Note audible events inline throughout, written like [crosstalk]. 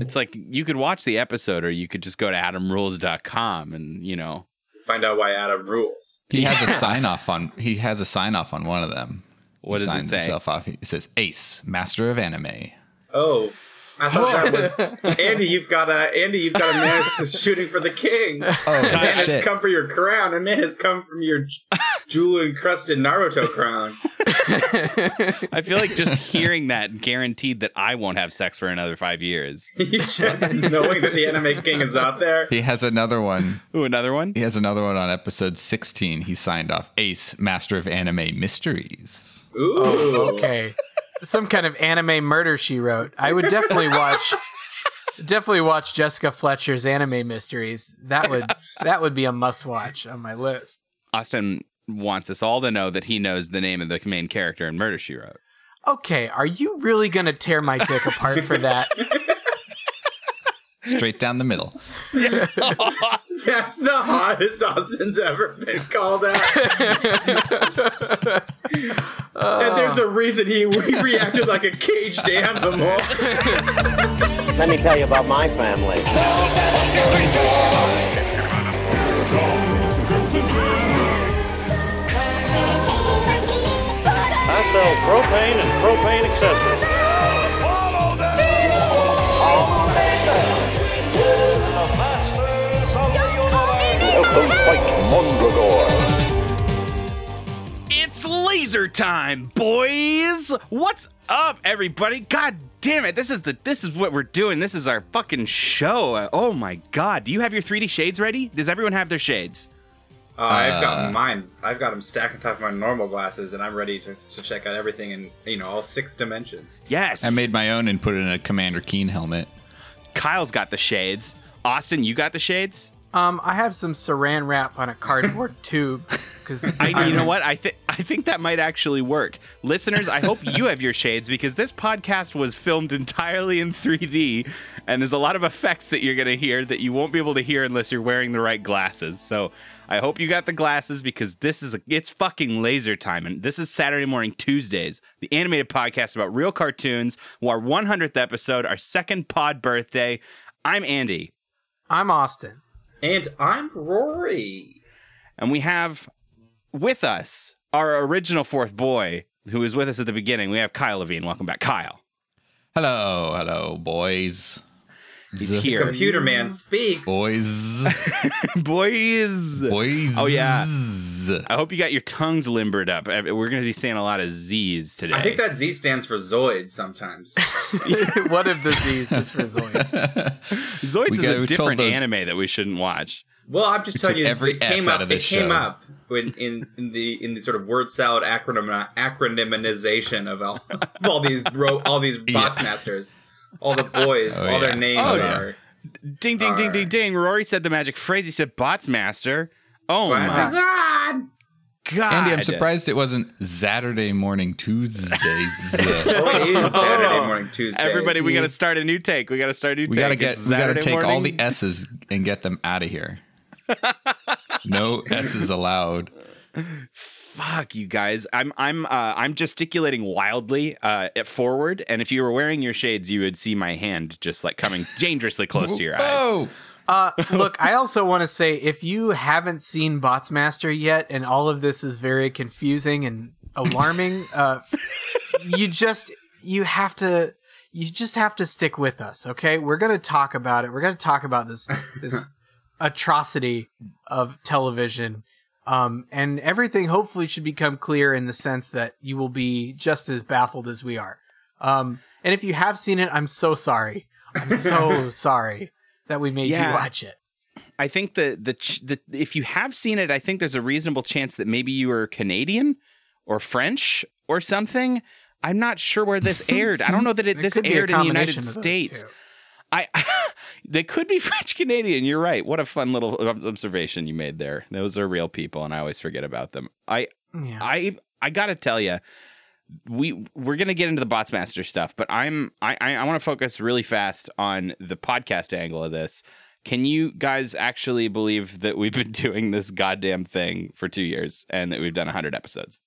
It's like you could watch the episode or you could just go to adamrules.com and, you know, Find out why Adam rules. He has a sign off on. He has a sign off on one of them. What he does it signs say? himself off. It says Ace, Master of Anime. Oh, I thought that was Andy. You've got a Andy. You've got a man that's [laughs] shooting for the king. Oh A man has come for your crown. A man has come from your jewel encrusted Naruto crown. [laughs] I feel like just hearing that guaranteed that I won't have sex for another five years. [laughs] Just knowing that the anime king is out there. He has another one. Ooh, another one? He has another one on episode 16. He signed off Ace, Master of Anime Mysteries. Ooh. Oh, okay. Some kind of anime murder she wrote. I would definitely watch definitely watch Jessica Fletcher's anime mysteries. That would that would be a must watch on my list. Austin wants us all to know that he knows the name of the main character in Murder She Wrote. Okay, are you really gonna tear my dick apart for that? Straight down the middle. [laughs] That's the hottest Austin's ever been called out. and there's a reason he, he reacted like a caged animal. Let me tell you about my family. I sell propane and propane accessories. Welcome, fight Mondragor. It's laser time, boys! What's up, everybody? God damn it! This is the this is what we're doing. This is our fucking show. Oh my god! Do you have your 3D shades ready? Does everyone have their shades? Uh, I've got mine. I've got them stacked on top of my normal glasses, and I'm ready to, to check out everything in you know all six dimensions. Yes. I made my own and put it in a Commander Keen helmet. Kyle's got the shades. Austin, you got the shades. Um, I have some saran wrap on a cardboard [laughs] tube because I, you know what? I think I think that might actually work. Listeners, I hope you have your shades because this podcast was filmed entirely in 3D, and there's a lot of effects that you're gonna hear that you won't be able to hear unless you're wearing the right glasses. So I hope you got the glasses because this is a, it's fucking laser time, and this is Saturday morning Tuesdays, the animated podcast about real cartoons. Our 100th episode, our second pod birthday. I'm Andy. I'm Austin. And I'm Rory. And we have with us our original fourth boy who was with us at the beginning. We have Kyle Levine. Welcome back, Kyle. Hello, hello, boys. He's here. Computer man speaks. Boys. [laughs] Boys. Boys. Oh, yeah. I hope you got your tongues limbered up. Uh, We're going to be saying a lot of Z's today. I think that Z stands for Zoid sometimes. [laughs] [laughs] One of the Z's is for Zoids. Zoids We is got- a different those- anime that we shouldn't watch. Well, I'm just telling you, every it came S up. out of it this came up when in, in the in the sort of word salad acronym acronymization of all, of all these ro- all these bots masters, all the boys, Oh, all their names Oh, yeah. are. Ding, ding, ding, ding, ding. Rory said the magic phrase. He said Bots Master. Oh, Glasses my on. God. Andy, I'm surprised it wasn't Saturday morning Tuesdays. [laughs] Oh, it is Saturday oh, morning, Tuesday. Everybody, we got to start a new take. We got to start a new we take. gotta get we gotta Saturday take all the S's and get them out of here. [laughs] no S's allowed. [laughs] fuck you guys i'm i'm uh, i'm gesticulating wildly uh forward and if you were wearing your shades you would see my hand just like coming [laughs] dangerously close to your eyes Oh, [laughs] Uh, look, I also want to say if you haven't seen Botsmaster yet, and all of this is very confusing and alarming, [laughs] uh, you just you have to you just have to stick with us. Okay, we're gonna talk about it. We're gonna talk about this this atrocity of television. Um, and everything hopefully should become clear in the sense that you will be just as baffled as we are. Um, and if you have seen it, I'm so sorry. I'm so [laughs] sorry that we made Yeah. you watch it. i think the, the the if you have seen it i think there's a reasonable chance that maybe you were canadian or french or something i'm not sure where this [laughs] aired i don't know that it, this could be a aired in the united combination of those states. I [laughs] they could be [laughs] French Canadian. You're right. What a fun little observation you made there. Those are real people, and I always forget about them. I Yeah. I I gotta tell you, we we're gonna get into the bots master stuff, but I'm I I, want to focus really fast on the podcast angle of this. Can you guys actually believe that we've been [laughs] doing this goddamn thing for two years and that we've done hundred episodes?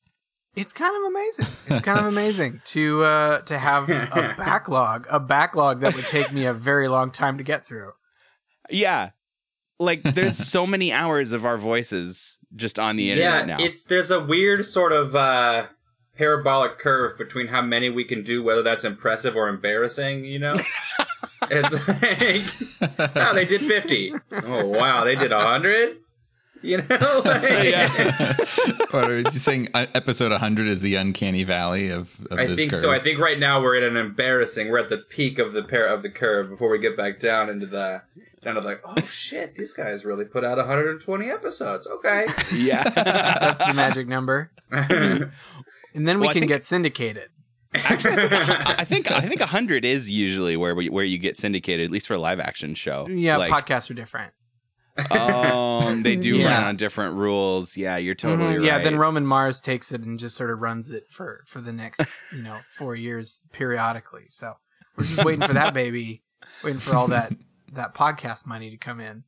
It's kind of amazing. It's kind of [laughs] amazing to uh, to have a [laughs] backlog, a backlog that would take me a very long time to get through. Yeah. Like there's [laughs] so many hours of our voices just on the internet yeah, now. it's there's a weird sort of uh, parabolic curve between how many we can do, whether that's impressive or embarrassing. You know, it's like, wow, they did fifty. Oh wow, they did hundred. You know, [laughs] like, what are you saying? uh, Episode 100 is the uncanny valley of, of I this think curve. so. I think right now we're at an embarrassing. We're at the peak of the pair of the curve before we get back down into the down to like, oh shit, these guys really put out 120 episodes. Okay. [laughs] yeah. That's the magic number, [laughs] and then we Well, can think- get syndicated. I think I think 100 is usually where we, where you get syndicated at least for a live action show. Yeah, Like, podcasts are different. Um, they [laughs] do Yeah. run on different rules. Yeah, you're totally Mhm. right. Yeah, then Roman Mars takes it and just sort of runs it for for the next you know [laughs] four years periodically. So we're just waiting for that baby, waiting for all that [laughs] that podcast money to come in.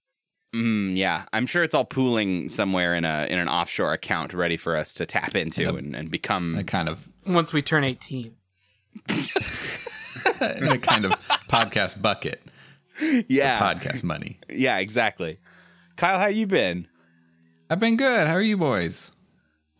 Mm, yeah, I'm sure it's all pooling somewhere in a in an offshore account, ready for us to tap into and, and become. a kind of Once we turn eighteen, in a kind of podcast bucket, yeah, podcast money. yeah, exactly. Kyle, how you been? I've been good. How are you boys?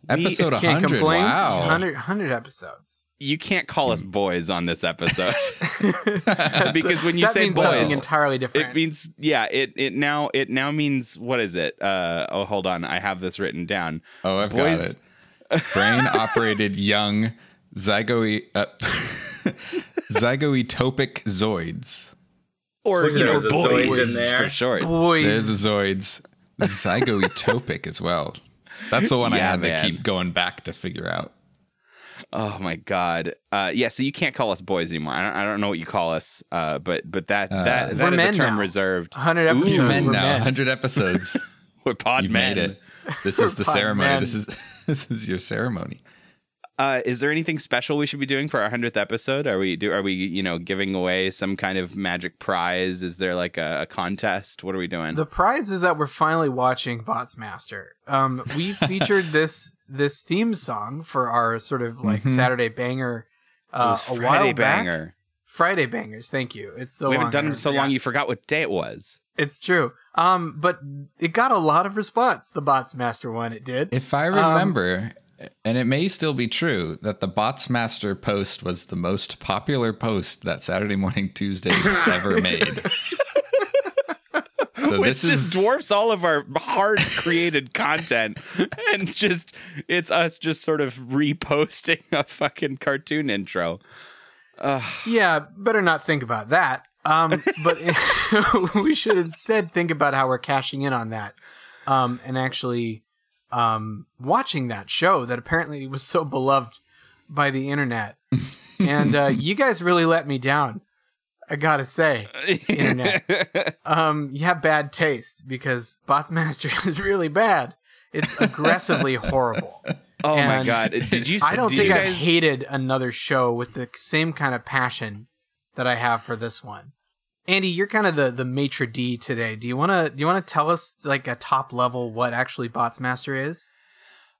Episode can't 100. complain. Wow. 100, 100 episodes. You can't call us boys on this episode [laughs] [laughs] because when you that say means something boys, entirely different. it means yeah. It it now it now means what is it? Uh, oh, hold on, I have this written down. Oh, I've Boys- got it. Brain operated [laughs] young zygoe uh, zygoetopic zoids. Or Told you you there know, a boys zoids in there. for short. Boys, There's a zoids. Zygoetopic as well. That's the one I Yeah, had man. to keep going back to figure out. Oh my god. Uh, yeah, so you can't call us boys anymore. I don't, I don't know what you call us, uh, but but that that that is a men term now. reserved. 100 episodes. You're men we're now. 100 episodes. [laughs] We're pod You've men. made it. This is the ceremony. men. This is [laughs] this is your ceremony. Uh, is there anything special we should be doing for our hundredth episode? Are we do are we you know giving away some kind of magic prize? Is there like a, a contest? What are we doing? The prize is that we're finally watching Bots Master. Um, we [laughs] featured this this theme song for our sort of like Mhm. Saturday banger It uh, was a Friday while back. Friday bangers. Thank you. It's so we haven't long, done I it so long. You forgot what day it was. It's true. Um, but it got a lot of response. The Bots Master one, it did. If I remember, and it may still be true, that the Bots Master post was the most popular post that Saturday Morning Tuesdays [laughs] ever made. So Which this just is dwarfs all of our hard created content, [laughs] and just it's us just sort of reposting a fucking cartoon intro. Yeah, better not think about that. Um, but [laughs] we should instead think about how we're cashing in on that, um, and actually um, watching that show that apparently was so beloved by the internet. And uh, [laughs] you guys really let me down. I gotta say, internet. [laughs] Um, you have bad taste because Bots Master [laughs] is really bad. It's aggressively horrible. Oh my god! Did you? I don't think you I've hated another show with the same kind of passion that I have for this one. Andy, you're kind of the the maitre d today. Do you want to do you want to tell us like a top level what actually Bots Master is?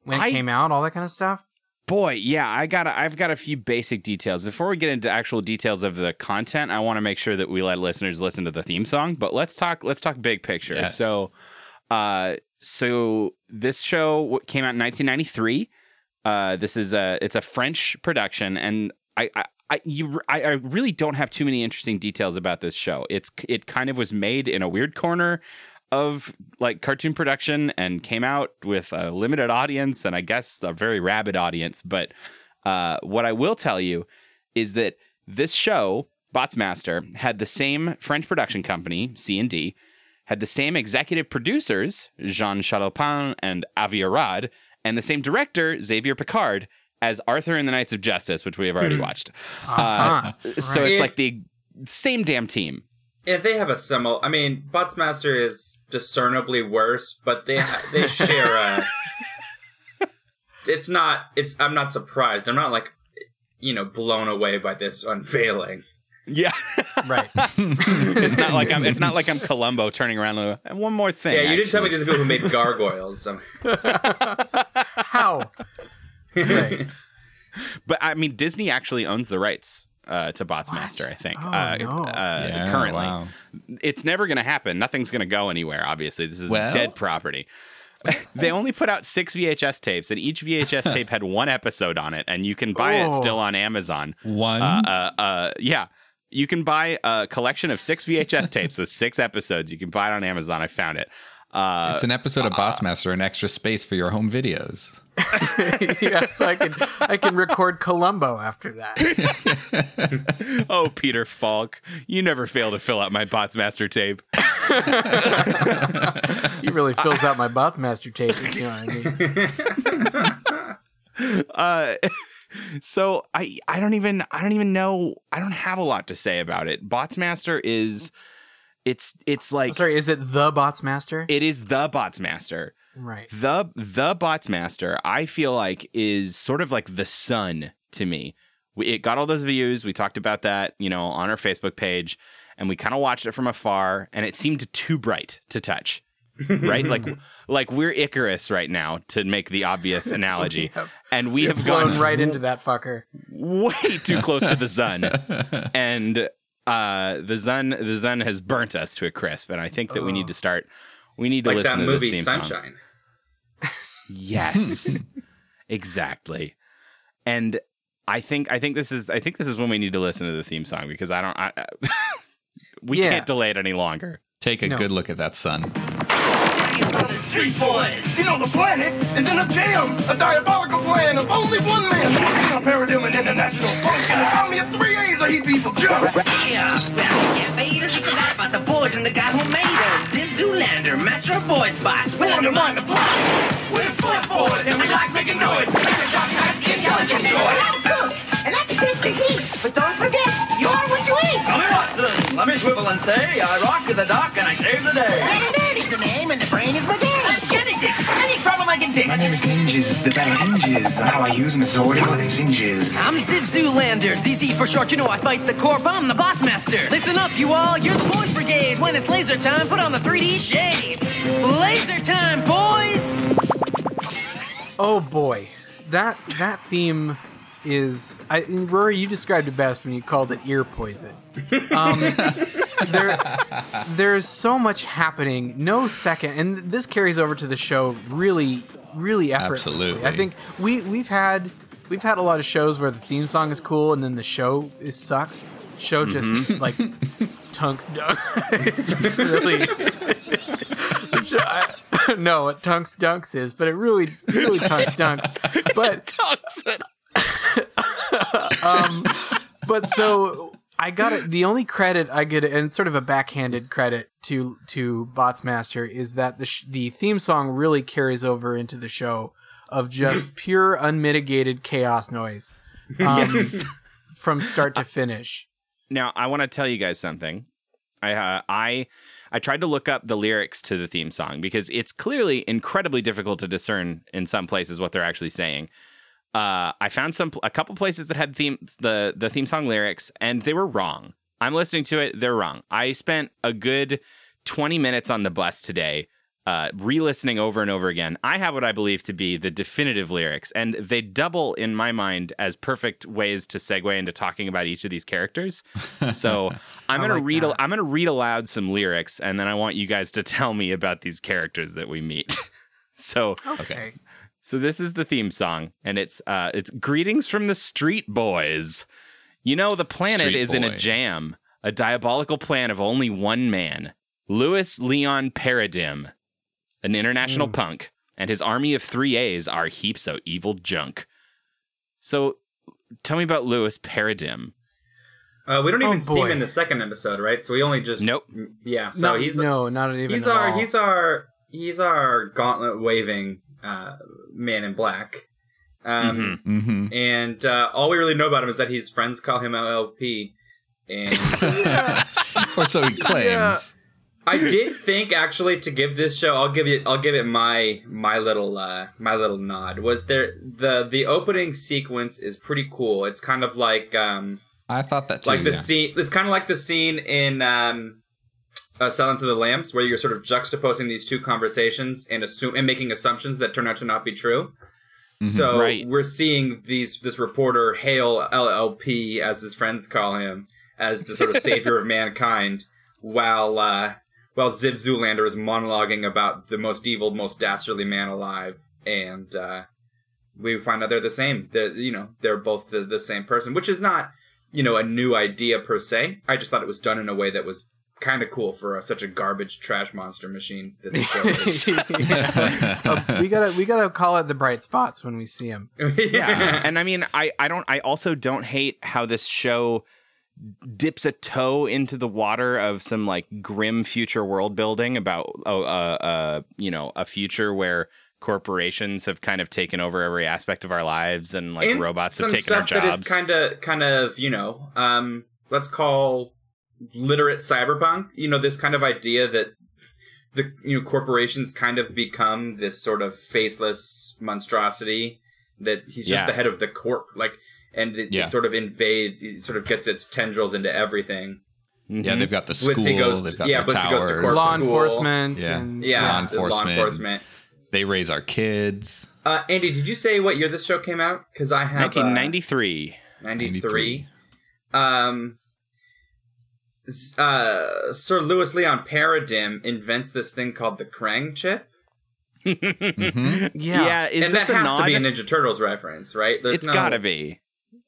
When it I- came out, all that kind of stuff? Boy, yeah, I got. I've got a few basic details. Before we get into actual details of the content, I want to make sure that we let listeners listen to the theme song. But let's talk. Let's talk big picture. Yes. So, uh, so this show came out in 1993. Uh, this is a it's a French production, and I. I I, you, I I really don't have too many interesting details about this show. It's it kind of was made in a weird corner of like cartoon production and came out with a limited audience and I guess a very rabid audience. But uh, what I will tell you is that this show, Bots Master, had the same French production company, C and D, had the same executive producers, Jean Chalopin and Avi Arad, and the same director, Xavier Picard, as Arthur and the Knights of Justice, which we have already watched. Uh-huh. So Right. it's like the same damn team. Yeah, they have a similar. I mean, Bots Master is discernibly worse, but they ha- they share a. [laughs] It's not. It's. I'm not surprised. I'm not like, you know, blown away by this unveiling. Yeah. right. [laughs] it's not like I'm. It's not like I'm [laughs] Columbo turning around and, and one more thing. Yeah, you didn't tell me these are people who made gargoyles. So. How? Right. [laughs] But I mean, Disney actually owns the rights uh, to Bots Master. I think Oh, uh, no. uh, Yeah, currently, wow. it's never going to happen. Nothing's going to go anywhere. Obviously, this is Well- dead property. [laughs] they only put out six VHS tapes, and each VHS tape had one episode on it, and you can buy it Oh. still on Amazon. One. Uh, uh, uh, yeah. You can buy a collection of six VHS tapes with six episodes. You can buy it on Amazon. I found it. Uh, it's an episode of Bots an extra space for your home videos. [laughs] yeah, so I can I can record Columbo after that. [laughs] oh, Peter Falk, you never fail to fill out my Bots Master tape. [laughs] He really fills out my Bots Master tape. You know what I mean? Uh, so I I don't even I don't even know I don't have a lot to say about it. Bots Master is it's oh, it's I'm like sorry, is it the Bots Master? it is the Bots Master. right. The the Bots Master I feel like is sort of like the sun to me. We, it got all those views. We talked about that, you know, on our Facebook page, and we kind of watched it from afar, and it seemed too bright to touch. right, like [laughs] like we're Icarus right now, to make the obvious [laughs] analogy, have- and we have Flown gone right into [laughs] that fucker. way too close to the sun, and uh, the sun the sun has burnt us to a crisp. And I think that we need to start. We need to like listen that to movie this theme song. Sunshine. Yes, [laughs] exactly. And I think I think this is I think this is when we need to listen to the theme song because I don't. I, I- [laughs] we Yeah. can't delay it any longer. Take a No. good look at that sun. Street boys, you know the planet is in a jam, a diabolical plan of only one man. A paradigm and international funk, and an army of three A's or he people jump. Yeah, well, yeah, Vader, you forgot about the boys and the guy who made us. Zip Zulander, master of boy spots. We undermine the plot. We're split boys and we like making noise. Make the shock nice intelligent joy. And I can taste the heat, but don't forget, you're what you eat. Tommy Watson, let me swivel and say, I rock to the dock and I save the day. Daddy's the name and the brain is my any problem I. My name is Ninjas, the battle hinges on how I use my sword more than singes. I'm Zip Zulander, ZZ for short, you know I fight the corp, I'm the boss master. Listen up, you all, you're the boys brigade. When it's laser time, put on the 3D shades. Laser time, boys! Oh boy, that that theme is. I, Rory, you described it best when you called it ear poison. Um, [laughs] there, there's so much happening. No second, and this carries over to the show really, really effortlessly. Absolutely. I think we we've had we've had a lot of shows where the theme song is cool and then the show is sucks. Show just [laughs] like tunks [laughs] dunk. really. I, no, what Tunks Dunks is, but it really, really Tunks Dunks. But um, but so I got it. The only credit I get, and sort of a backhanded credit to to Bots Master, is that the sh- the theme song really carries over into the show of just [laughs] pure unmitigated chaos noise, um, from start to finish. Now, I want to tell you guys something. I uh, I I tried to look up the lyrics to the theme song because it's clearly incredibly difficult to discern in some places what they're actually saying. Uh, I found some a couple places that had theme the the theme song lyrics and they were wrong. I'm listening to it; they're wrong. I spent a good 20 minutes on the bus today, uh, re-listening over and over again. I have what I believe to be the definitive lyrics, and they double in my mind as perfect ways to segue into talking about each of these characters. [laughs] So I'm gonna like read. that. I'm gonna read aloud some lyrics, and then I want you guys to tell me about these characters that we meet. [laughs] so Okay. So this is the theme song, and it's uh, it's greetings from the Street Boys. You know the planet Street is in a jam, a diabolical plan of only one man, Louis Leon Paradim, an international punk, and his army of three A's are heaps of evil junk. So, tell me about Louis Paradim. Uh, we don't Oh, even see him in the second episode, right? So we only just Nope. Yeah, so no, he's no, not even. he's at our all. he's our he's our gauntlet waving uh, man in black. Um, Mm-hmm. And uh, all we really know about him is that his friends call him LLP. And [laughs] [laughs] Or so he claims. I did think actually to give this show, I'll give it, I'll give it my my little uh, my little nod. Was there the the opening sequence is pretty cool. It's kind of like um, I thought that too. like the yeah. scene. It's kind of like the scene in um, uh, Silence of the Lambs, where you're sort of juxtaposing these two conversations and assume and making assumptions that turn out to not be true. So Right. we're seeing these this reporter hail LLP as his friends call him as the sort of [laughs] savior of mankind, while uh, while Ziv Zulander is monologuing about the most evil, most dastardly man alive, and uh, we find out they're the same. That you know they're both the, the same person, which is not you know a new idea per se. I just thought it was done in a way that was kind of cool for uh, such a garbage trash monster machine that the show [laughs] is. [laughs] Uh, we gotta we gotta call it the bright spots when we see them. [laughs] yeah and i mean i i don't i also don't hate how this show dips a toe into the water of some like grim future world building about uh, uh, uh you know a future where corporations have kind of taken over every aspect of our lives and like and robots some have taken our stuff that is jobs kind of kind of you know um let's call literate cyberpunk you know this kind of idea that the you know corporations kind of become this sort of faceless monstrosity that he's just Yeah. the head of the corp like and it, Yeah. it sort of invades it sort of gets its tendrils into everything Yeah, they've got the school. Blitzy goes to- they've got yeah, the Blitzy goes to towers. court. Law school. enforcement. Yeah. And, yeah, Law the law enforcement. enforcement They raise our kids. uh andy did you say what year this show came out because i have uh, 1993 93. Um, s- uh, Sir Louis Leon Paradim invents this thing called the Krang chip. [laughs] hmm Yeah. is and this that a has nod to be a Ninja Turtles reference, right? There's it's no, gotta be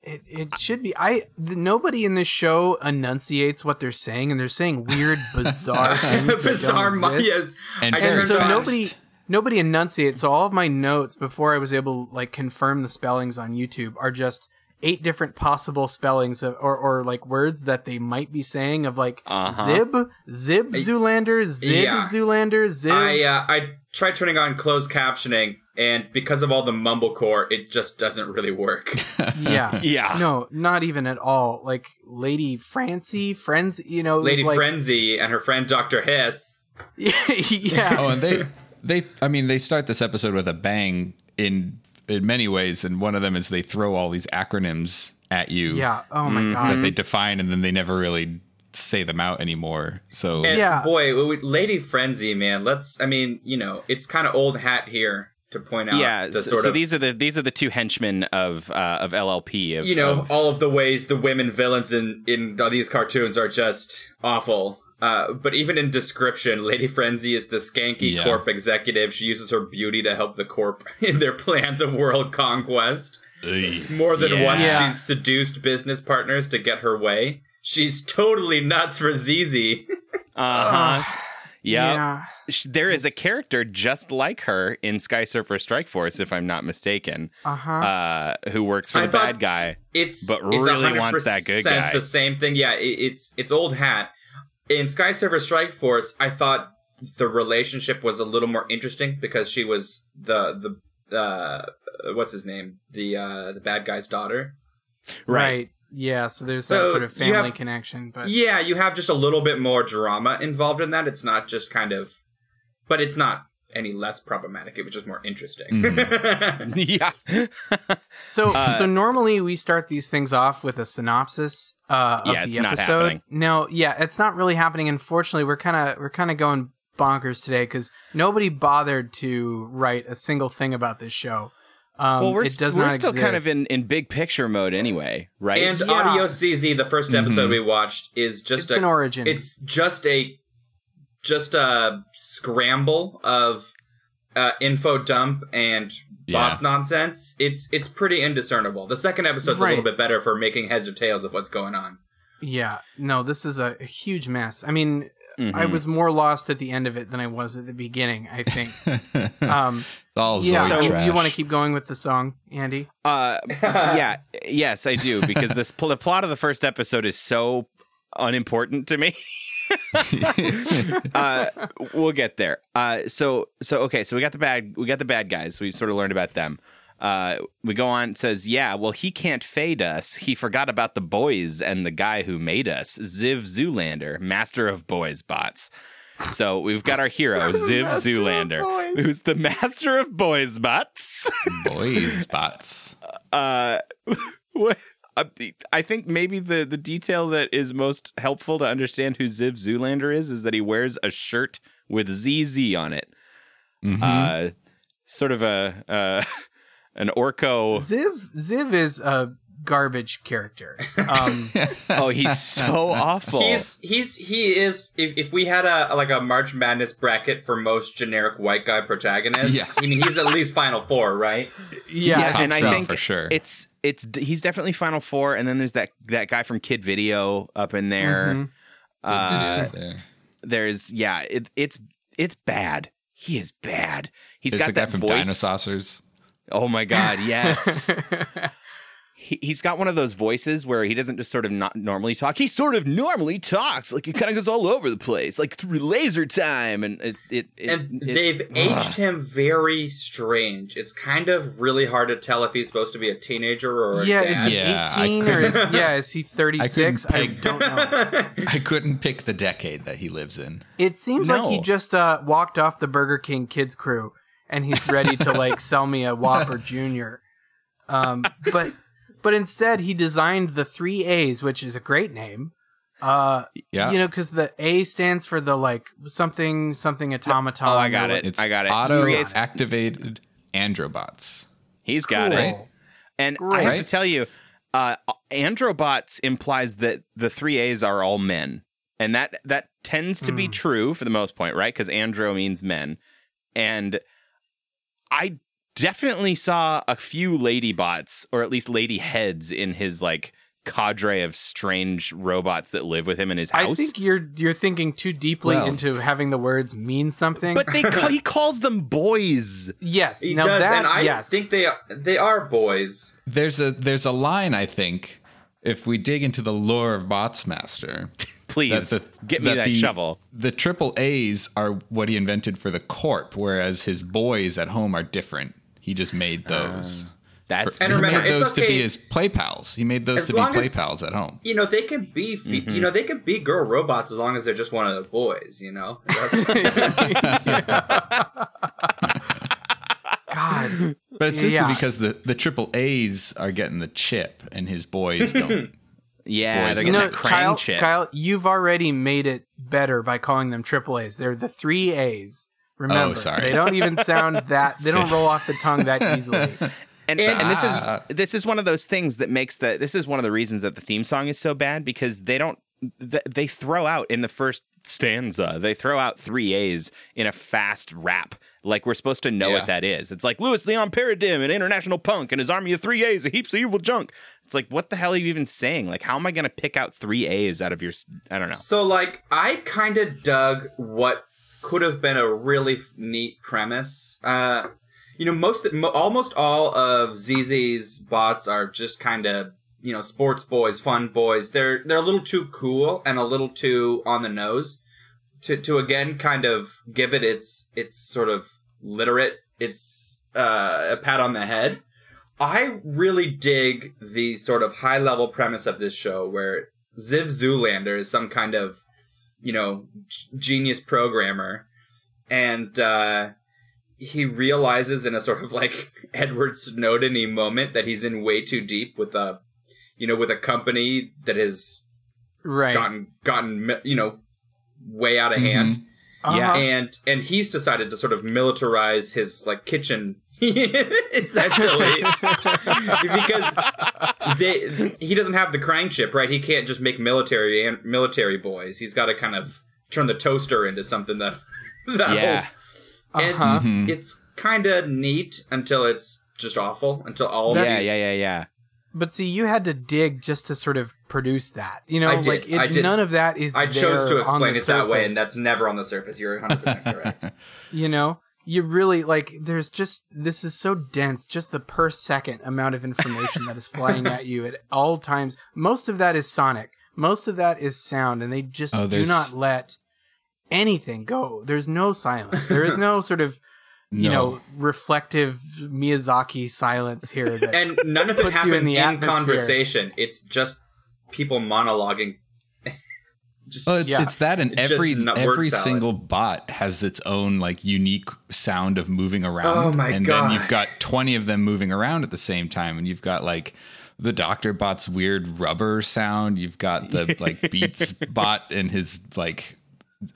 It, it should be. I the, nobody in this show enunciates what they're saying, and they're saying weird, [laughs] bizarre things. Bizarre don't mo- exist. yes. And And so on- nobody nobody enunciates. So all of my notes before I was able to like confirm the spellings on YouTube are just eight different possible spellings of, or or like words that they might be saying of like Uh-huh. zib, zib, Zulander, zib, Yeah. Zulander, zib. I uh, I tried turning on closed captioning, and because of all the mumblecore, it just doesn't really work. [laughs] yeah, Yeah. No, not even at all. Like Lady Francie, friends. You know, it Lady like, Frenzy and her friend Doctor Hiss. [laughs] yeah. Oh, and they they I mean they start this episode with a bang in in many ways, and one of them is they throw all these acronyms at you Yeah. Oh my that god. they define, and then they never really say them out anymore. So And Yeah. boy, w- w- Lady Frenzy, man. Let's. I mean, you know, it's kind of old hat here to point out. yeah the so, sort so of these are the these are the two henchmen of uh of llp of, you know of- all of the ways the women villains in in these cartoons are just awful uh, but even in description, Lady Frenzy is the skanky Yeah. corp executive. She uses her beauty to help the corp [laughs] in their plans of world conquest. Ugh. More than Yeah. once, Yeah. she's seduced business partners to get her way. She's totally nuts for ZZ. [laughs] uh-huh yep. Yeah. There is a character just like her in Sky Surfer Strike Force, if I'm not mistaken, Uh-huh. uh, who works for I the bad guy. It's But it's really wants that good guy. The same thing. Yeah, it, it's it's old hat. In Sky Surfer Strike Force, I thought the relationship was a little more interesting because she was the the uh, what's his name the uh, the bad guy's daughter. right. Yeah. So there's So that sort of family have- connection, but Yeah, you have just a little bit more drama involved in that. It's not just kind of, but it's not any less problematic. It was just more interesting. [laughs] yeah. So, Uh, so normally we start these things off with a synopsis uh, of Yeah, the it's not episode. happening. No, yeah, it's not really happening. Unfortunately, we're kind of we're kind of going bonkers today because nobody bothered to write a single thing about this show. Um, well, we're, it does we're not still kind of in, in big picture mode anyway, right? And Yeah. Audio CZ, the 1st episode we watched, is just It's a, an origin. It's just a just a scramble of uh, info dump and Yeah. bots nonsense. It's it's pretty indiscernible. The second episode's a little bit better for making heads or tails of what's going on. yeah. No, this is a, a huge mess. I mean, I Mhm. was more lost at the end of it than I was at the beginning. I think. [laughs] um, it's all yeah. So trash. you want to keep going with the song, Andy? Uh, yeah, yes, I do because this [laughs] pl- the plot of the first episode is so unimportant to me. [laughs] uh, we'll get there. Uh, so so okay, so we got the bad we got the bad guys. We sort of learned about them. Uh, we go on. Says, yeah, well, he can't fade us. He forgot about the boys and the guy who made us, Ziv Zulander, master of boys bots. So we've got our hero, [laughs] Ziv Master Zulander, who's the master of boys bots. boys bots. [laughs] uh what I think maybe the the detail that is most helpful to understand who Ziv Zulander is is that he wears a shirt with ZZ on it. Mhm. Uh sort of a uh [laughs] An Orko. Ziv Ziv is a garbage character. [laughs] Um, Oh, he's so awful. He's he's he is. If, if we had a like a March Madness bracket for most generic white guy protagonist, Yeah. I mean he's at least Final Four, right? yeah, top and I think for sure. It's it's he's definitely Final Four, and then there's that that guy from Kid Video up in there. Mhm. Uh, there. there's yeah, it, it's it's bad. He is bad. He's There's got the guy that from voice. Dinosaurs. Oh my god, yes. [laughs] he, he's got one of those voices where he doesn't just sort of not normally talk. He sort of normally talks, like he kind of goes all over the place, like through laser time, and it. it, it And it- they've aged him very strange. It's kind of really hard to tell if he's supposed to be a teenager or a yeah, dad. is he Yeah, 18 or is yeah, is he 36? [laughs] I, peg- don't know. [laughs] I couldn't pick the decade that he lives in. It seems like he just uh, walked off the Burger King kids crew and he's ready to like sell me a Whopper [laughs] Junior. Um, but but instead he designed the three A's, which is a great name. Uh, Yeah. you know, because the A stands for the like something something automaton. Oh, I got it. It's I got it. auto Three A's- activated androbots. He's got Cool. it. And I have Right. to tell you, uh, Androbots implies that the three A's are all men, and that that tends to be true for the most point, right? Because andro means men, and I definitely saw a few lady bots, or at least lady heads, in his like cadre of strange robots that live with him in his house. I think you're you're thinking too deeply Well- into having the words mean something. but they call, [laughs] he calls them boys. yes, He now does, that and I yes, think they are, they are boys. There's a there's a line I think if we dig into the lore of Botsmaster. [laughs] Please the- get me that, the, shovel. The triple A's are what he invented for the corp, whereas his boys at home are different. He just made those. That's And he remember, made it's those to be his play pals. He made those As to be play as- pals at home. You know, they can be fe- Mm-hmm. you know they can be girl robots as long as they're just one of the boys. You know, [laughs] God, But it's just Yeah. because the, the triple A's are getting the chip and his boys don't. [laughs] yeah, Boys they're You getting you know, Kyle, chip. Kyle, you've already made it better by calling them triple A's. They're the three A's. Remember, Oh, sorry. they don't even sound [laughs] that. They don't roll off the tongue that easily. and, and this Ah. is this is one of those things that makes the this is one of the reasons that the theme song is so bad because they don't they throw out in the first stanza they throw out three A's in a fast rap like we're supposed to know Yeah. what that is. It's like Louis Leon Paradim, an international punk, and his army of three A's, a heaps of evil junk. It's like what the hell are you even saying? Like how am I going to pick out three A's out of your? I don't know. so like I kind of dug what could have been a really neat premise. Uh, you know, most almost all of ZZ's bots are just kind of you know sports boys, fun boys. They're they're a little too cool and a little too on the nose to to again kind of give it its its sort of literate its uh, a pat on the head. I really dig the sort of high level premise of this show where Ziv Zulander is some kind of, you know, genius programmer. And, uh, he realizes in a sort of like [laughs] Edward Snowden y moment that he's in way too deep with a, you know, with a company that has Right. gotten, gotten, you know, way out of hand Uh-huh. Yeah. and and he's decided to sort of militarize his like kitchen [laughs] [laughs] essentially because they he doesn't have the Krang chip right he can't just make military and military boys he's got to kind of turn the toaster into something that [laughs] that Yeah. and Uh-huh. Mhm. it's kind of neat until it's just awful until all of Yeah, yeah, yeah, yeah. But see, you had to dig just to sort of produce that. You know, I did, like it, I did. none of that is. I chose to explain the it that way, and that's never on the surface. You're 100 percent correct. [laughs] you know you really like there's just this is so dense just the per second amount of information that is flying [laughs] at you at all times most of that is sonic most of that is sound and they just Oh, do not let anything go there's no silence there is no sort of [laughs] you No. know reflective miyazaki silence here that and none of it Puts you in happens the in, conversation. It's just people monologuing. Just Well, it's, Yeah. it's that, and every every salad. single bot has its own like unique sound of moving around. Oh my and God. then you've got twenty of them moving around at the same time, and you've got like the Doctor Bot's weird rubber sound. You've got the [laughs] like Beats Bot and his like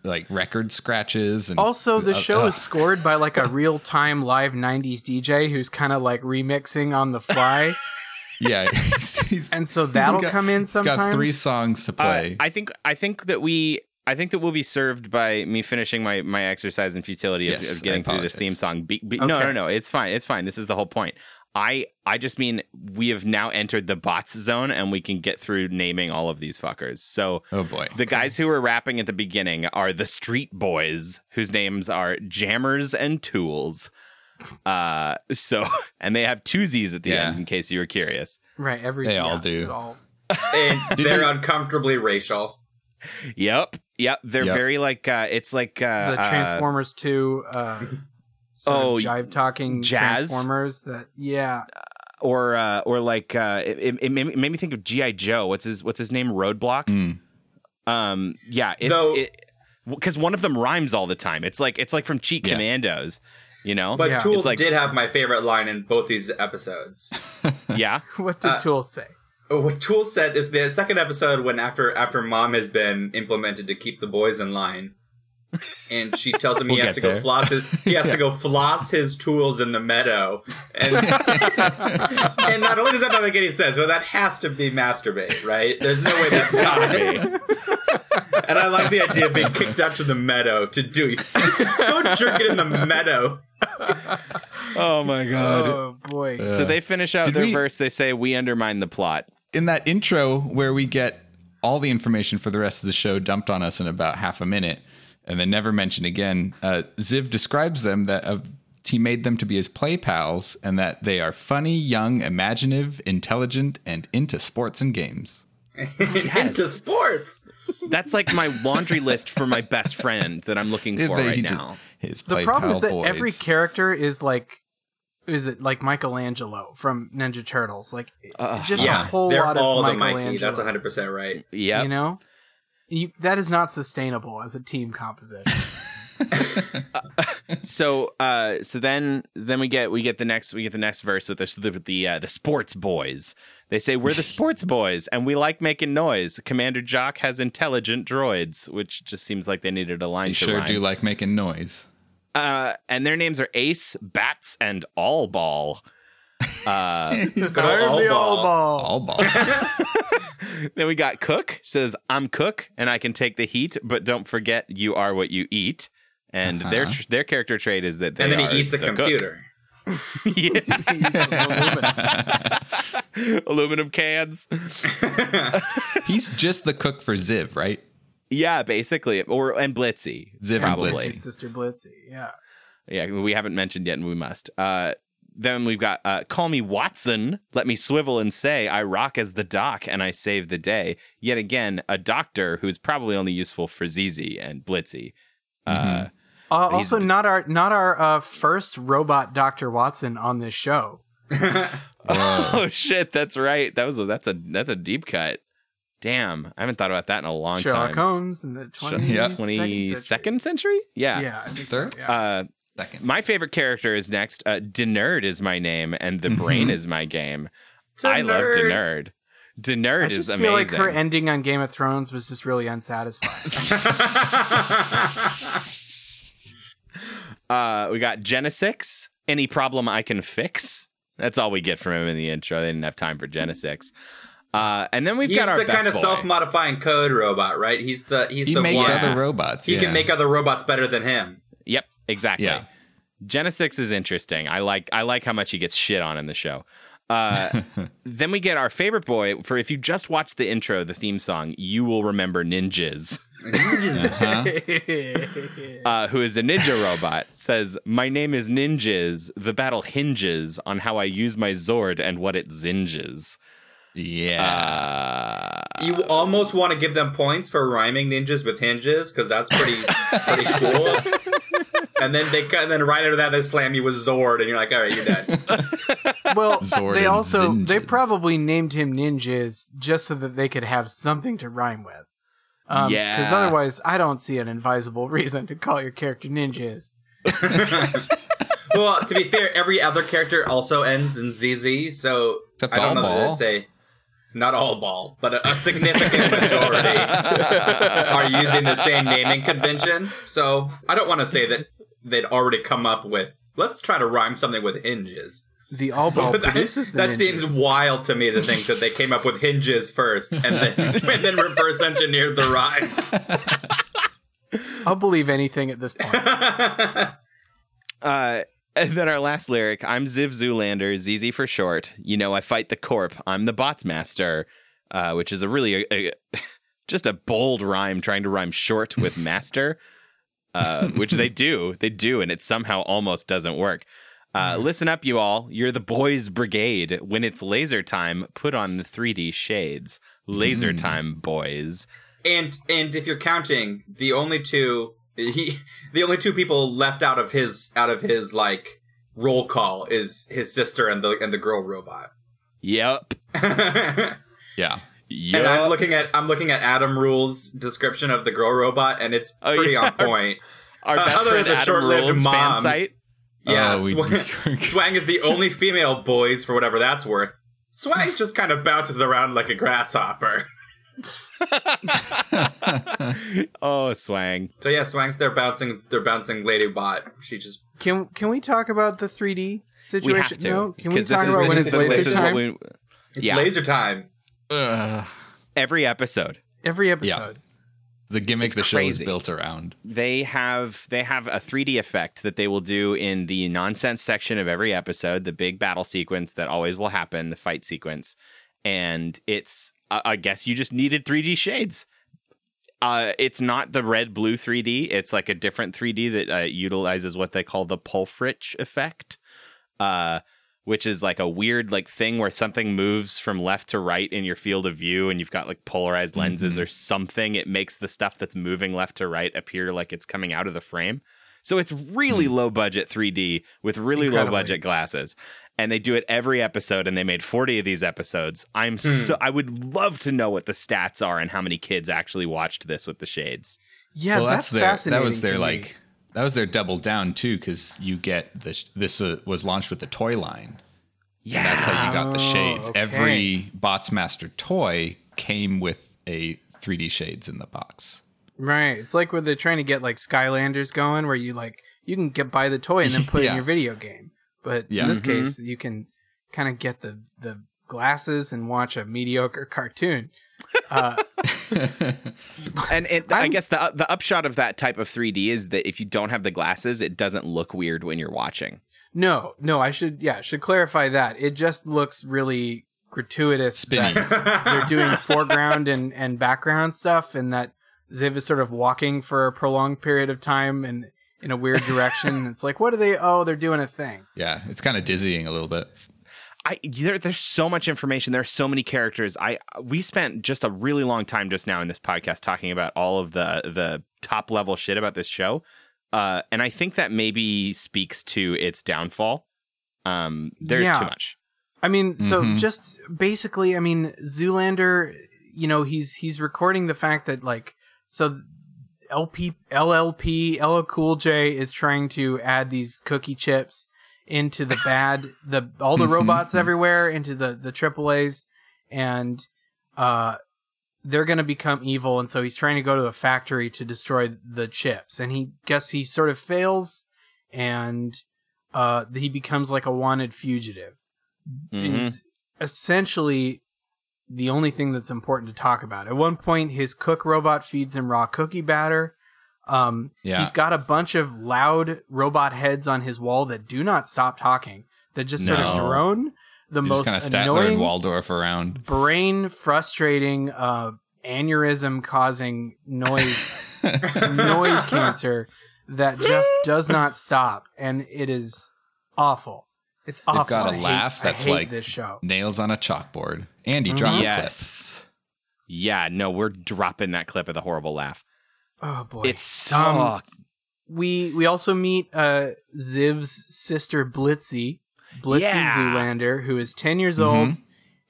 like record scratches and Also, the uh, show uh, is scored by like a [laughs] real time live 90s DJ who's kind of like remixing on the fly. [laughs] yeah, [laughs] he's, he's- And so that'll got- come in sometimes. He's got three songs to Uh, play. I think I think that we I think that we'll be served by me finishing my my exercise in futility of, Yes, of getting through this theme song. Be, be, No, no, no. It's fine. It's fine. This is the whole point. I I just mean we have now entered the bots zone and we can get through naming all of these fuckers. So oh boy, the guys who were rapping at the beginning are the Street Boys, whose names are Jammers and Tools. Uh, so [laughs] and they have two Z's at the Yeah. end, in case you were curious. right, every They all do. all- and [laughs] they're uncomfortably racial. Yep, yep. They're Yep. very like uh, it's like uh, the uh, Transformers 2 uh [laughs] sort Oh, of jive talking? Transformers that yeah. or uh, or like uh, it, it, it made me- made me think of GI Joe. What's his What's his name? Roadblock. Mm. Um, yeah, it's Though- because one of them rhymes all the time. It's like it's like from Cheat Yeah. Commandos. You know, But Yeah. Tools It's like- did have my favorite line in both these episodes. [laughs] yeah, [laughs] What did Uh, Tool say? Oh, what Tools said is the second episode when after after mom has been implemented to keep the boys in line. And she tells him he We'll has get to go floss his he has to [laughs] go floss his tools in the meadow. And [laughs] and not only does that not make any sense, but that has to be masturbate, right? There's no way that's not. and I like the idea of being kicked out to the meadow to do go jerk it in the meadow. Oh my god. Oh boy. so they finish out their we- verse. They say, "We undermine the plot." in that intro where we get all the information for the rest of the show dumped on us in about half a minute and then never mentioned again, uh, Ziv describes them that uh, he made them to be his play pals and that they are funny, young, imaginative, intelligent, and into sports and games. [laughs] into sports. That's like my laundry list for my best friend that I'm looking for They- right he just- now. his The problem pal is that boys. every character is like is it like Michelangelo from Ninja Turtles? Like just Yeah, a whole they're lot all of the Mikey. Michelangelo. That's 100 percent right. Yeah, You know, you, that is not sustainable as a team composition. [laughs] so uh so then then we get we get the next we get the next verse with the with the uh, the sports boys they say we're the [laughs] sports boys and we like making noise commander jock has intelligent droids which just seems like they needed a line They to sure rhyme. do like making noise. uh and their names are ace bats and all ball uh [laughs] Good I'm old the all all ball. ball. All ball. [laughs] then we got cook says i'm cook and i can take the heat but don't forget you are what you eat and their Uh-huh. tr- their character trait is that they And then are he eats a the cook. computer. [laughs] yeah. aluminum cans He's just the cook for Ziv, right? Yeah, basically, or and Blitzy, Ziv and probably. Blitzy. Sister Blitzy. Yeah. Yeah, we haven't mentioned yet, and we must. Uh, then we've got uh, "Call Me Watson." Let me swivel and say, "I rock as the doc, and I save the day." Yet again, a doctor who's probably only useful for ZZ and Blitzy. Uh, Uh, also, not our not our uh, first robot Doctor Watson on this show. [laughs] [laughs] oh shit, that's right. That was a, that's a that's a deep cut. Damn, I haven't thought about that in a long Sherlock time. Sherlock Holmes in the twenty yeah, Twenty second. second century? Yeah. Yeah, I think Third? so. Yeah. Uh, Second. My favorite character is next. Uh, Denerd is my name, and the brain is my game. I love Denerd. Denerd I is just amazing. feel like her ending on Game of Thrones was just really unsatisfying. [laughs] [laughs] uh, we got Genesix. Any problem I can fix. That's all we get from him in the intro. They didn't have time for Genesix. Uh, and then we've He's got our the best kind of boy. self-modifying code robot, right? He's the he's He the makes one. other robots. He yeah. can make other robots better than him. Yep, exactly. Yeah. Genesix is interesting. I like I like how much he gets shit on in the show. Uh, [laughs] then we get our favorite boy. For if you just watch the intro, the theme song, you will remember Ninjas. [laughs] uh, who is a ninja robot, says, My name is Ninjas. The battle hinges on how I use my Zord and what it zinges. Yeah. Uh, You almost want to give them points for rhyming ninjas with hinges because that's pretty pretty cool. [laughs] And then they and then right after that they slam you with Zord and you're like, all right, you're done. [laughs] well, [laughs] Zord they and also they probably named him Ninjas just so that they could have something to rhyme with. Um, Yeah. Because otherwise, I don't see an advisable reason to call your character Ninjas. [laughs] well, to be fair, every other character also ends in ZZ, so Except I don't know Ball that Ball. it's a not all ball, but a, a significant majority are using the same naming convention. So I don't want to say that they'd already come up with. Let's try to rhyme something with hinges. The all ball But that, produces the that ninjas. seems wild to me to think that they came up with hinges first and then [laughs] and then reverse engineered the rhyme. [laughs] I'll believe anything at this point. [laughs] Uh, and then our last lyric I'm Ziv Zulander, ZZ for short. You know, I fight the corp. I'm the bots master, uh, which is a really, a, a- just a bold rhyme trying to rhyme short with master, uh, [laughs] which they do. They do, and it somehow almost doesn't work. Uh, listen up, you all. You're the boys' brigade. When it's laser time, put on the 3D shades. Laser time, boys. And and if you're counting, the only two he [laughs] the only two people left out of his out of his like roll call is his sister and the and the girl robot. Yep. [laughs] Yeah. Yep. I'm looking at I'm looking at Adam Rule's description of the girl robot, and it's Oh, pretty yeah. on point. [laughs] our uh, best other than the Adam short-lived Rule's fan moms. site. Yeah, Oh, Swang, [laughs] Swang is the only female boys for whatever that's worth. Swang just kind of bounces around like a grasshopper. [laughs] oh, swang. So yeah, Swang's their bouncing their bouncing lady bot. She just Can can we talk about the 3D We situation? have to. No, can we talk is- about when it's the- laser time? we- it's Yeah. laser time. Ugh. every episode. Every episode. the gimmick the show is built around. They have they have a 3D effect that they will do in the nonsense section of every episode, the big battle sequence that always will happen, the fight sequence, and it's I I guess you just needed 3D shades. Uh, it's not the red blue 3D. It's like a different 3D that uh, utilizes what they call the Pulfrich effect, uh, which is like a weird like thing where something moves from left to right in your field of view, and you've got like polarized lenses mm-hmm. or something. It makes the stuff that's moving left to right appear like it's coming out of the frame. So it's really mm. low budget 3D with really low budget glasses. And they do it every episode and they made 40 of these episodes. I'm hmm. so I would love to know what the stats are and how many kids actually watched this with the shades. Yeah, well, that's, that's, their fascinating. that was their to me. like that was their double down too because you get the this uh, was launched with the toy line. Yeah. That's how you got the Oh, shades. okay. Every Bots Master toy came with a 3D shades in the box. Right. It's like where they're trying to get like Skylanders going, where you like you can get buy the toy and then put it in [laughs] your video game. But Yeah. in this Mhm. case, you can kind of get the the glasses and watch a mediocre cartoon. Uh, [laughs] And it, I guess the the upshot of that type of 3D is that if you don't have the glasses, it doesn't look weird when you're watching. no, no, I should yeah, should clarify that. It just looks really gratuitous Spinny. that [laughs] they're doing foreground and and background stuff, and that Ziv is sort of walking for a prolonged period of time and in a weird direction. [laughs] it's like, what are they? Oh, they're doing a thing. Yeah, it's kind of dizzying a little bit. I there, there's so much information. There's so many characters. I we spent just a really long time just now in this podcast talking about all of the the top level shit about this show, uh, and I think that maybe speaks to its downfall. Um, there's Yeah. too much. I mean, so Mhm. just basically, I mean, Zulander, you know, he's he's recording the fact that like so LP LLP LL Cool J is trying to add these cookie chips into the bad the all the robots everywhere into the the AAAs and uh they're going to become evil and so he's trying to go to a factory to destroy the chips and he guess he sort of fails and uh he becomes like a wanted fugitive Mhm. is essentially the only thing that's important to talk about. At one point, his cook robot feeds him raw cookie batter. Um, Yeah. He's got a bunch of loud robot heads on his wall that do not stop talking, that just sort of drone. The You're most just kind of Statler annoying, and Waldorf around. brain frustrating, uh, aneurysm causing noise [laughs] noise cancer that just does not stop, and it is awful. It's awful. They've got a I laugh I that's like this show. nails on a chalkboard. Andy, Mhm. drop a clip. Yes. Yeah. No, we're dropping that clip of the horrible laugh. Oh boy, It's some. Um, we we also meet uh Ziv's sister Blitzy, Blitzy Yeah. Zulander, who is ten years Mhm. old,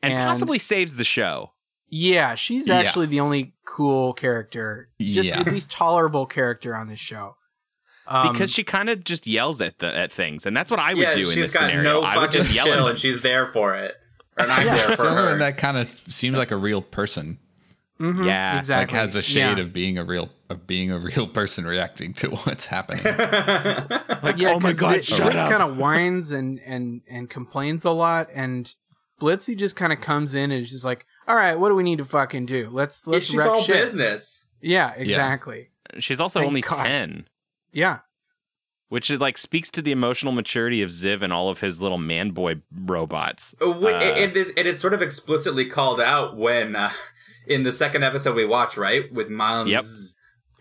and, and- possibly saves the show. yeah, she's Yeah. actually the only cool character, just Yeah. at least tolerable character on this show. Um, because she kind of just yells at the at things, and that's what I would yeah, do in she's this got scenario. no I would just yell chill, and she's there for it. and I'm there for Someone her. that kind of seems like a real person. Mhm, Yeah, exactly. Like has a shade Yeah. of being a real of being a real person reacting to [laughs] what's happening. like, yeah, oh my God, shut up. kind of whines and and and complains a lot, and Blitzy just kind of comes in and is just like, "All right, what do we need to fucking do? Let's let's she's all shit." business. Yeah, exactly. She's also Thank only God. 10, Yeah, which is like speaks to the emotional maturity of Ziv and all of his little man boy robots. Uh, wait, Uh, and, it, and it's sort of explicitly called out when uh, in the second episode we watch, right, with Miles. Yep.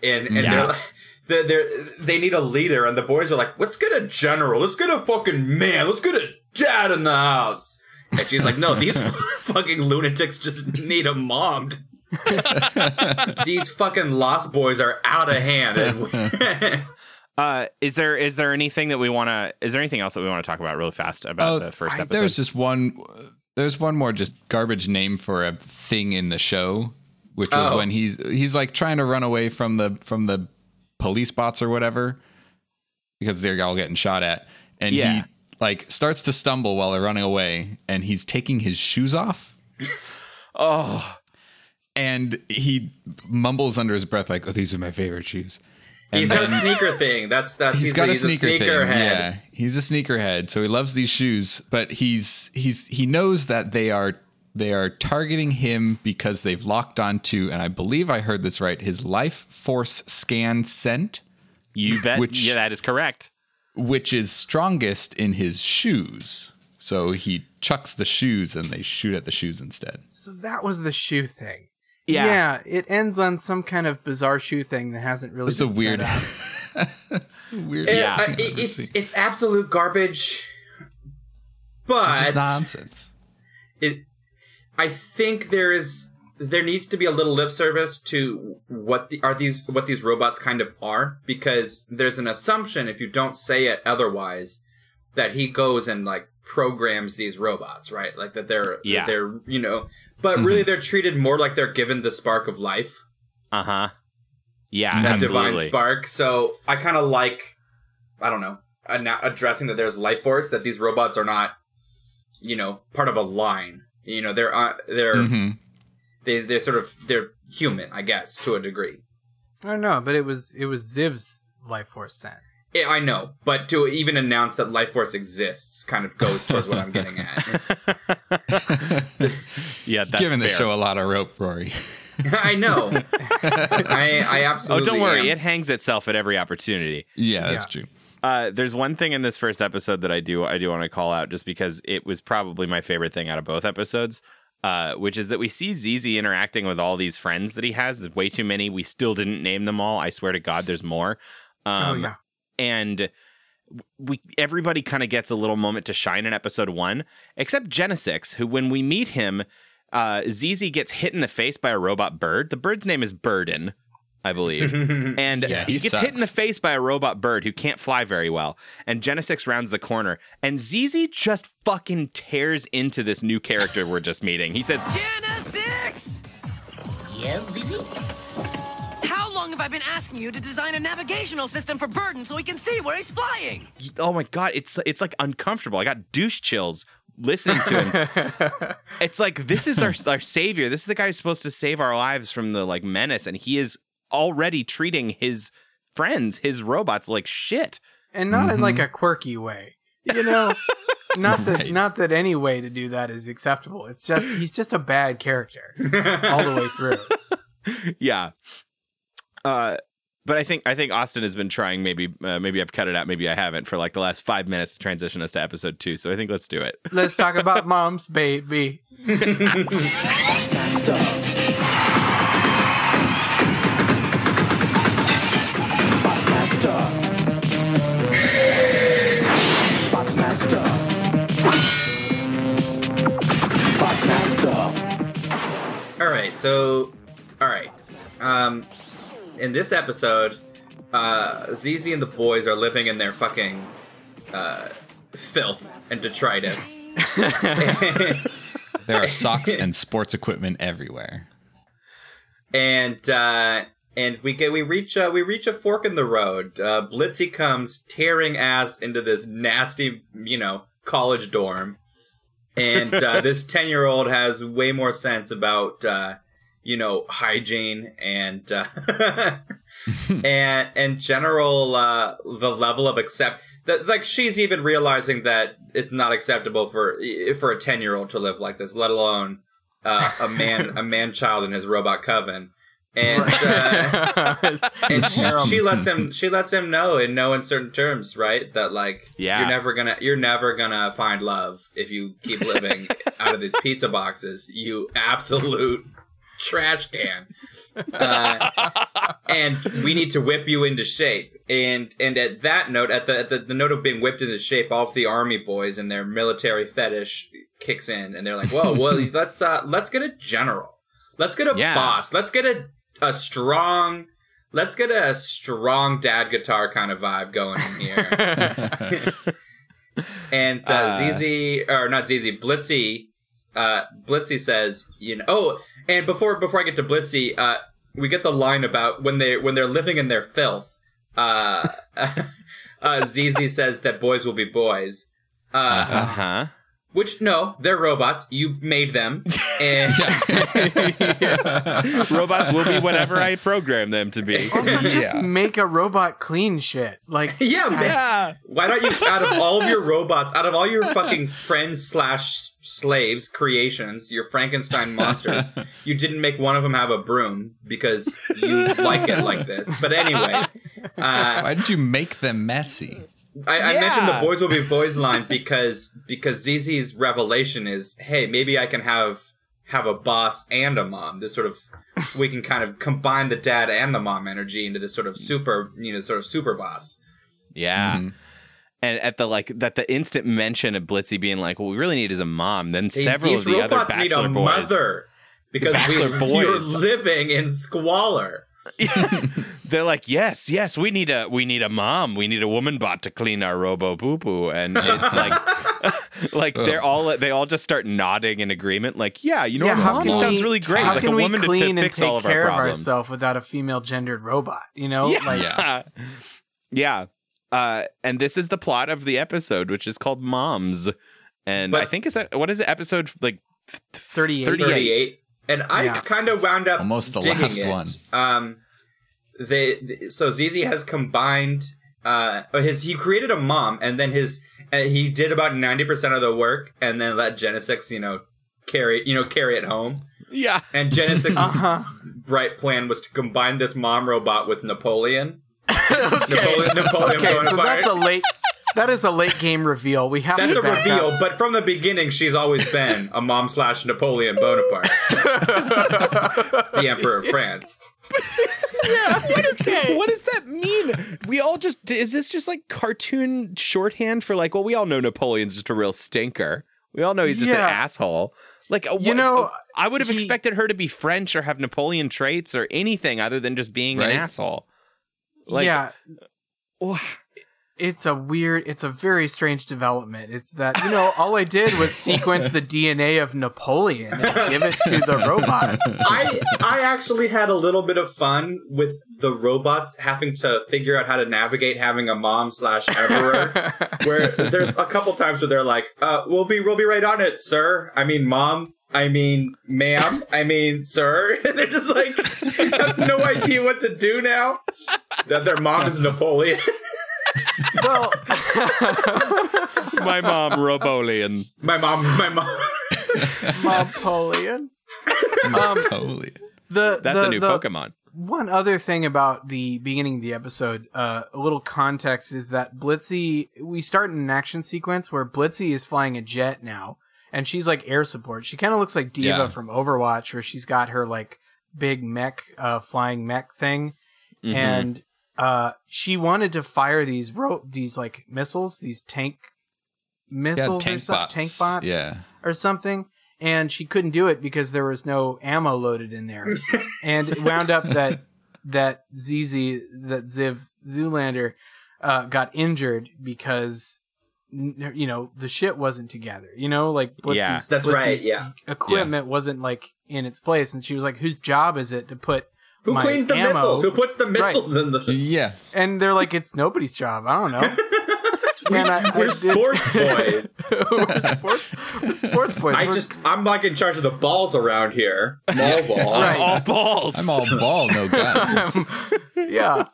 And and Yeah. they're, like- [laughs] they're, they're they need a leader, and the boys are like, "Let's get a general. Let's get a fucking man. Let's get a dad in the house." And she's like, "No, these [laughs] [laughs] fucking lunatics just need a mom." these fucking lost boys are out of hand. Uh, is there is there anything that we want to? Is there anything else that we want to talk about really fast about the first Oh, I- episode? there's just one. There's one more just garbage name for a thing in the show, which was Oh. when he's he's like trying to run away from the from the police bots or whatever because they're all getting shot at, and Yeah. he like starts to stumble while they're running away, and he's taking his shoes off. oh, And he mumbles under his breath like, "Oh, these are my favorite shoes." And he's got a sneaker thing. That's that's he's got a he's sneaker sneaker thing. head. Yeah, he's a sneakerhead, so he loves these shoes. But he's he's he knows that they are they are targeting him because they've locked onto, and I believe I heard this right, his life force scan scent, you bet. Which- yeah, that is correct. which is strongest in his shoes. So he chucks the shoes, and they shoot at the shoes instead. so that was the shoe thing. Yeah. yeah, it ends on some kind of bizarre shoe thing that hasn't really. It's a been weird, set up. [laughs] It's the weirdest Yeah. uh, it- it's seen. it's absolute garbage. It's But just nonsense. it I think there is there needs to be a little lip service to what the are these what these robots kind of are because there's an assumption if you don't say it otherwise that he goes and like programs these robots, right? Like that they're Yeah. they're you know but really they're treated more like they're given the spark of life. Uh huh. Yeah, that absolutely. divine spark. So I kind of like, I don't know, ana- addressing that there's life force. That these robots are not, you know, part of a line. You know, they're uh, they're Mhm. they they're sort of they're human, I guess, to a degree. I don't know, but it was it was Ziv's life force scent. Yeah, I know, but to even announce that life force exists kind of goes towards what I'm getting at. [laughs] Yeah, that's Giving the fair. show a lot of rope, Rory. [laughs] I know. I I [laughs] Oh, absolutely. don't worry. am. It hangs itself at every opportunity. yeah, that's true. Uh, there's one thing in this first episode that I do I do want to call out just because it was probably my favorite thing out of both episodes. Uh, which is that we see ZZ interacting with all these friends that he has. There's way too many. We still didn't name them all. I swear to God, there's more. Um, oh yeah, and we everybody kind of gets a little moment to shine in episode one, except Genesix, who when we meet him, uh, ZZ gets hit in the face by a robot bird. The bird's name is Burden, I believe, [laughs] and Yeah, he, he gets hit in the face by a robot bird who can't fly very well. And Genesix rounds the corner, and ZZ just fucking tears into this new character we're just meeting. He says, Genesix! Yes, ZZ? How long have I been asking you to design a navigational system for Burden so he can see where he's flying? oh my god it's it's like uncomfortable i got douche chills listening to him [laughs] it's like this is our our savior this is the guy who's supposed to save our lives from the like menace and he is already treating his friends his robots like shit and not in like Mm-hmm. a quirky way. You know, [laughs] not that Right. not that any way to do that is acceptable. It's just he's just a bad character all the way through. [laughs] yeah uh but I think I think Austin has been trying. Maybe uh, maybe I've cut it out. Maybe I haven't for like the last five minutes to transition us to episode two. So I think let's do it. Let's talk about [laughs] moms, baby. All right, so all right. Um in this episode, uh ZZ and the boys are living in their fucking uh filth and detritus. [laughs] There are socks and sports equipment everywhere. and uh and we get we reach uh, we reach a fork in the road. Uh Blitzy comes tearing ass into this nasty, you know, college dorm. and uh, this [laughs] ten year old has way more sense about uh, you know hygiene and uh, [laughs] [laughs] and and general uh, the level of accept that like she's even realizing that it's not acceptable for for a ten year old to live like this, let alone uh, a man a [laughs] man child in his robot coven. And, uh, and she lets him she lets him know in no uncertain terms, right? That like Yeah. you're never gonna you're never gonna find love if you keep living out of these pizza boxes, you absolute trash can. Uh, and we need to whip you into shape. And and at that note, at the at the, the note of being whipped into shape, all of the army boys and their military fetish kicks in, and they're like, "Whoa, well, [laughs] let's uh, let's get a general, let's get a Yeah. boss, let's get a a strong." Let's get a strong dad guitar kind of vibe going in here. [laughs] and uh, Uh. ZZ or not ZZ Blitzy uh Blitzy says, you know, oh, and before before I get to Blitzy, uh we get the line about when they when they're living in their filth. Uh [laughs] uh ZZ says that boys will be boys. Uh Uh huh. Which no, they're robots. You made them. [laughs] And Robots will be whatever I program them to be. Also, just [laughs] Yeah. make a robot clean shit. Like, [laughs] yeah, man. Yeah. Why don't you, out of all of your robots, out of all your fucking friends slash slaves creations, your Frankenstein monsters, you didn't make one of them have a broom because you like it like this. But anyway, uh, Why did you make them messy? I, I mentioned the "boys will be [laughs] boys" line because because ZZ's revelation is, hey, maybe I can have have a boss and a mom. This sort of we can kind of combine the dad and the mom energy into this sort of super, you know, sort of super boss. Yeah. Mhm. And at the like that the instant mention of Blitzy being like, what we really need is a mom, then Hey, several These of the other robots need bachelor a boys. mother because Bachelor we, [laughs] you're living in squalor. They're like, yes, yes, we need a we need a mom, we need a woman bot to clean our robo poo poo, and it's like, [laughs] like they're all they all just start nodding in agreement, like, yeah, you know, yeah, what, how can sounds we, really great, How like can a woman to- clean to, and fix all take of our care of problems. ourselves without a female gendered robot? You know, Yeah, like yeah, [laughs] yeah. Uh, and this is the plot of the episode, which is called Moms, and But- I think is that what is it? Episode like 38. 38. 38 and i Yeah. kind of wound up Almost the last it. one. um they so ZZ has combined uh his he created a mom and then his uh, he did about 90% of the work and then let Genesix you know carry you know carry it home Yeah, and Genesix's [laughs] Uh-huh. bright plan was to combine this mom robot with Napoleon [laughs] Napoleon, Napoleon Okay, so that's a late. That is a late game reveal. We have That's to a reveal, up. but from the beginning, she's always been a mom slash Napoleon Bonaparte, [laughs] the Emperor of France. [laughs] yeah, what, is, okay. what does that mean? We all just is this just like cartoon shorthand for like? Well, we all know Napoleon's just a real stinker. We all know he's just Yeah. an asshole. Like uh, You what- know, I would have he- expected her to be French or have Napoleon traits or anything other than just being Right. an asshole. Like, yeah, oh, it's a weird. It's a very strange development. It's that you know, all I did was sequence the DNA of Napoleon and give it to the robot. [laughs] I I actually had a little bit of fun with the robots having to figure out how to navigate having a mom slash emperor. [laughs] where there's a couple times where they're like, uh, "We'll be we'll be right on it, sir." I mean, mom. I mean, ma'am. I mean, sir. [laughs] And they're just like have no idea what to do now. That their mom is Napoleon. Well, my mom, Roboleon. my mom. My mom. Napoleon. [laughs] Um, Totally. the That's the, a new the, Pokemon. One other thing about the beginning of the episode, uh, a little context is that Blitzy, we start in an action sequence where Blitzy is flying a jet now, and she's like air support. She kind of looks like D.Va Yeah. from Overwatch, where she's got her like big mech, uh, flying mech thing, Mhm. and uh, she wanted to fire these ro- these like missiles, these tank Yeah, missiles or tank bots. tank bots, Yeah. or something and she couldn't do it because there was no ammo loaded in there [laughs] and it wound up that that ZZ that Ziv Zulander uh, got injured because you know the shit wasn't together you know like Blitzy's, Yeah. That's right, yeah. equipment wasn't like in its place and she was like whose job is it to put Who my cleans the ammo? missiles? Who puts the missiles in the? Yeah. and they're like it's nobody's job i don't know [laughs] and I, I We're did- sports [laughs] boys. we're sports, we're sports boys. I We're- just, I'm like in charge of the balls around here. Mall ball. Right. All balls. I'm all ball, no [laughs] guns. yeah.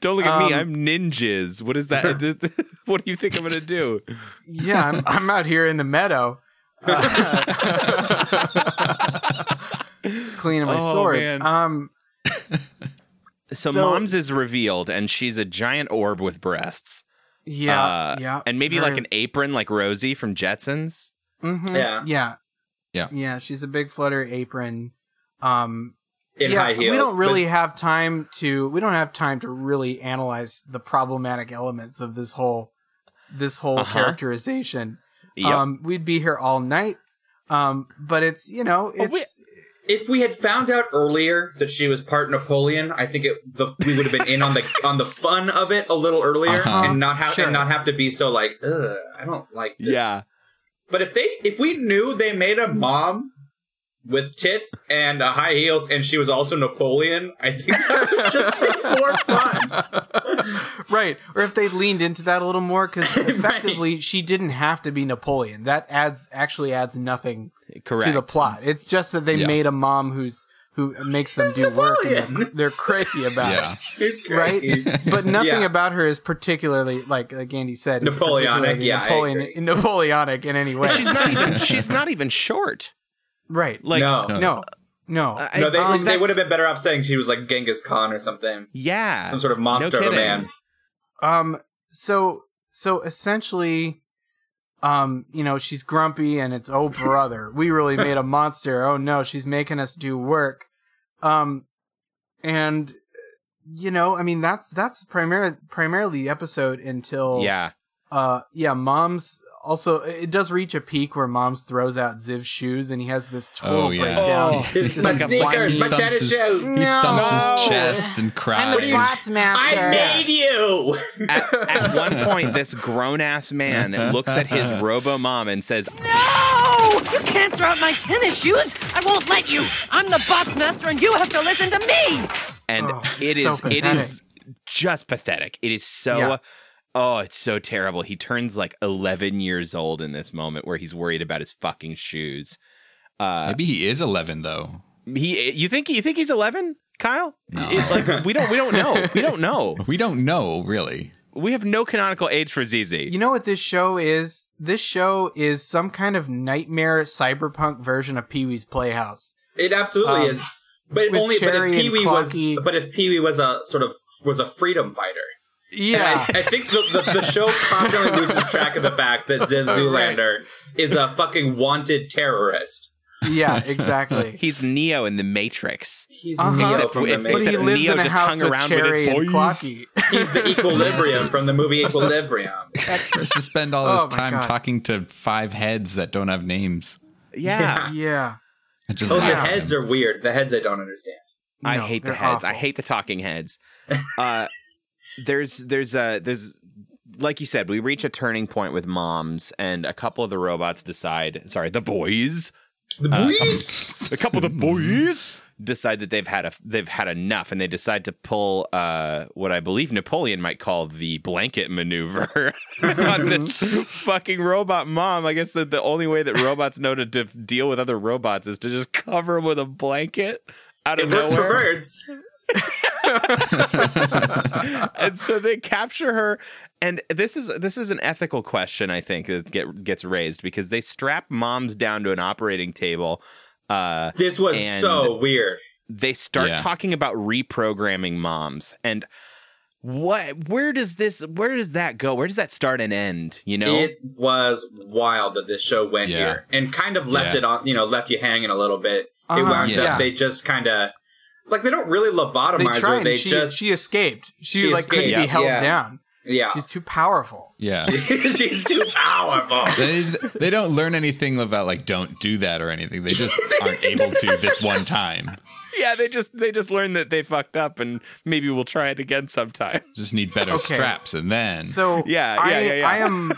Don't look at me. Um, I'm ninjas. What is that? what do you think I'm gonna do? Yeah, I'm, I'm out here in the meadow. uh, cleaning my Oh, sword. man. Um, [laughs] So, So- mom's is revealed, and she's a giant orb with breasts. yeah, Uh, yeah, and maybe very- like an apron, like Rosie from Jetsons. Mhm, Yeah. yeah, Yeah. yeah. She's a big flutter apron. Um, In yeah, high heels. we don't but- really have time to. We don't have time to really analyze the problematic elements of this whole this whole Uh-huh. characterization. Yep. Um, we'd be here all night. Um, but it's you know it's we- if we had found out earlier that she was part Napoleon, I think it, the, we would have been in on the on the fun of it a little earlier, Uh-huh. and not have Sure. and not have to be so like, Ugh, I don't like this. Yeah. But if they if we knew they made a mom with tits and uh, high heels, and she was also Napoleon, I think that would just be more [laughs] fun. right or if they leaned into that a little more because [laughs] effectively she didn't have to be napoleon that adds actually adds nothing Correct. to the plot it's just that they Yeah. made a mom who's who makes them She's do work and they're, they're crazy about Yeah. [laughs] It's it right but nothing Yeah. about her is particularly like like andy said Napoleonic, yeah, Napoleon, napoleonic in any way She's not even. She's not even short. Right Like no. No. no no I- No, they, Um, they would have been better off saying she was like Genghis Khan or something. yeah, Some sort of monster of a man. Um. So so essentially, um, you know, she's grumpy, and it's oh brother, we really [laughs] made a monster. Oh no, she's making us do work. Um, and you know, I mean, that's that's primarily primarily the episode until yeah. uh yeah, mom's. Also, it does reach a peak where Mom's throws out Ziv's shoes, and he has this total Oh, yeah. breakdown. Oh. His, [laughs] my like sneakers, whiny- my Thumps tennis his- shoes. He thumps No. his chest and cries. I made you. At, at [laughs] one point, this grown ass man looks at his [laughs] robo mom and says, No! You can't throw out my tennis shoes! I won't let you! I'm the box master and you have to listen to me! and Oh, it so is pathetic. is just pathetic. It is so Yeah. Oh, it's so terrible. He turns like 11 years old in this moment where he's worried about his fucking shoes. Uh Maybe he is 11 though. he you think you think he's 11, Kyle? No. It- like [laughs] we don't we don't know. We don't know. [laughs] We don't know really. We have no canonical age for ZZ. You know what this show is? This show is some kind of nightmare cyberpunk version of Pee Wee's Playhouse. It absolutely Um, is. But only but if Pee Wee was but if Pee Wee was a sort of was a freedom fighter. Yeah. I, I think the, the, the show constantly loses track of the fact that Ziv [laughs] Zulander is a fucking wanted terrorist. yeah, exactly. [laughs] He's Neo in the Matrix. He's Uh-huh. Neo Except from if- the but except he lives Neo in a just house hung with around with his Cherry and. Clocky. He's the equilibrium from the movie Equilibrium. Has to spend all Oh this my time God. talking to five heads that don't have names. Yeah. Yeah. It just Oh, the happened. heads are weird. The heads I don't understand. I No, hate the they're heads. I hate the talking heads. Uh, [laughs] there's there's uh there's like you said, we reach a turning point with moms, and a couple of the robots decide. Sorry, the boys. The boys. A couple of the boys decide that they've had a they've had enough, and they decide to pull uh, what I believe Napoleon might call the blanket maneuver [laughs] on this [laughs] fucking robot mom. I guess that the only way that robots know to, to deal with other robots is to just cover them with a blanket out of It works for nowhere. birds. [laughs] [laughs] and so they capture her and this is this is an ethical question i think that get, gets raised because they strap moms down to an operating table uh This was so weird. they start Yeah. talking about reprogramming moms and what where does this where does that go where does that start and end you know It was wild that this show went Yeah. here and kind of left Yeah. it on, you know, left you hanging a little bit. It Uh-huh, wound yeah. up, they just kind of, like, they don't really They lobotomize her. They she, just, she escaped. She, She like couldn't escapes, be held yeah. down. yeah. She's too powerful. Yeah. [laughs] She's too powerful. [laughs] they, they don't learn anything about like don't do that or anything. They just [laughs] aren't able to this one time. yeah they just they just learn that they fucked up and maybe we'll try it again sometime Just need better Okay. straps and then So Yeah, I, yeah, yeah, yeah. I am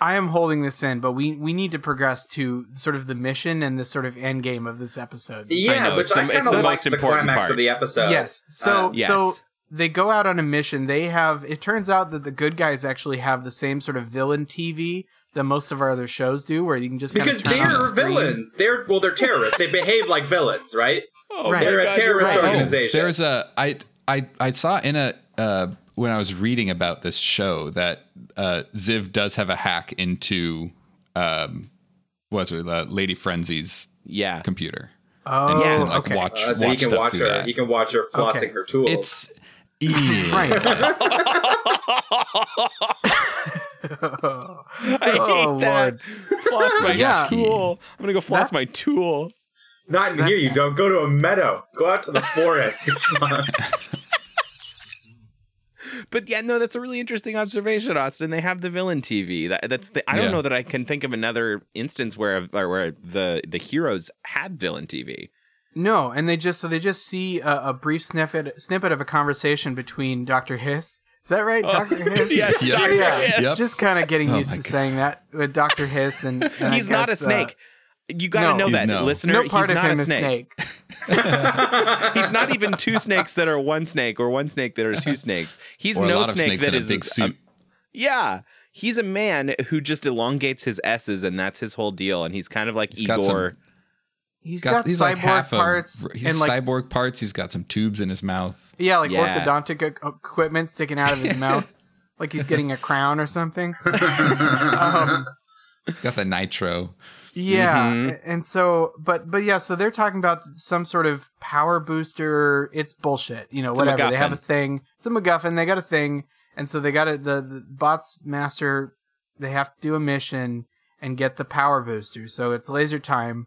I am holding this in, but we we need to progress to sort of the mission and the sort of end game of this episode. Yeah, know, which it's I it's kind the of most liked the climax part. of the episode. yes. So Uh, yes. so they go out on a mission. They have. It turns out that the good guys actually have the same sort of villain TV that most of our other shows do, where you can just kinda Because turn they're screen. villains. They're well, they're terrorists. they behave like villains, right? Oh Right. They're a God, you're terrorist right. organization. There's a I I I saw in a uh, when I was reading about this show that uh, Ziv does have a hack into um, what's it, uh, Lady Frenzy's Yeah. computer. Oh, Yeah. And, like okay. watch Uh, so he watch can watch her. that. He can watch her flossing Okay. her tools. It's yeah. [laughs] Right. [laughs] I hate Oh, that. Floss my Yeah. tool. I'm gonna go floss That's- my tool. not in That's- here. You don't go to a meadow. Go out to the forest. [laughs] But yeah, no, that's a really interesting observation, Austin. They have the villain TV. That, that's the. I don't Yeah. know that I can think of another instance where or where the the heroes had villain TV. No, and they just so they just see a, a brief snippet snippet of a conversation between Doctor Hiss. Is that right, Doctor [laughs] Hiss? Yes, Yep. Dr. Yeah, Hiss. Yep. just kind of getting Oh used to God. saying that with Doctor Hiss, and, and I He's not a guess, uh, snake. You got to no. know that, no. listener. no part he's of not him a is snake. snake. [laughs] [laughs] he's not even two snakes that are one snake or one snake that are two snakes. He's Or a no lot snake snakes that in a big suit. yeah, he's a man who just elongates his s's, and that's his whole deal. And he's kind of like He's got Igor. some- He's Got, got, he's cyborg like half parts of he's and like cyborg parts. He's got some tubes in his mouth. yeah, like Yeah. orthodontic equipment sticking out of his [laughs] mouth, like he's getting a crown or something. um, He's got the nitro. Yeah, Mhm. and so, but but yeah, so they're talking about some sort of power booster. It's bullshit, you know. It's whatever they have a thing. It's a MacGuffin. They got a thing, and so they got it. The, the bots master. They have to do a mission and get the power booster. So it's laser time,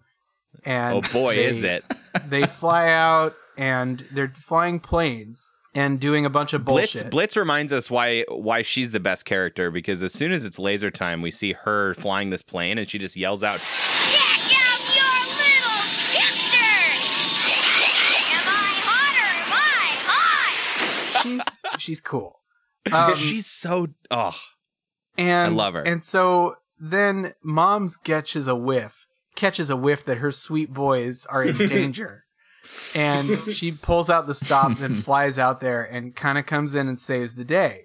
and Oh boy, they- is it! [laughs] they fly out and they're flying planes and doing a bunch of Blitz bullshit. Blitz reminds us why why she's the best character because as soon as it's laser time, we see her flying this plane and she just yells out, Check out your little sister! Am I hot or am I hot? she's she's cool. [laughs] Um, "She's so oh and I love her. And so then Mom's catches a whiff, catches a whiff that her sweet boys are in [laughs] danger. And [laughs] she pulls out the stops and [laughs] flies out there and kind of comes in and saves the day.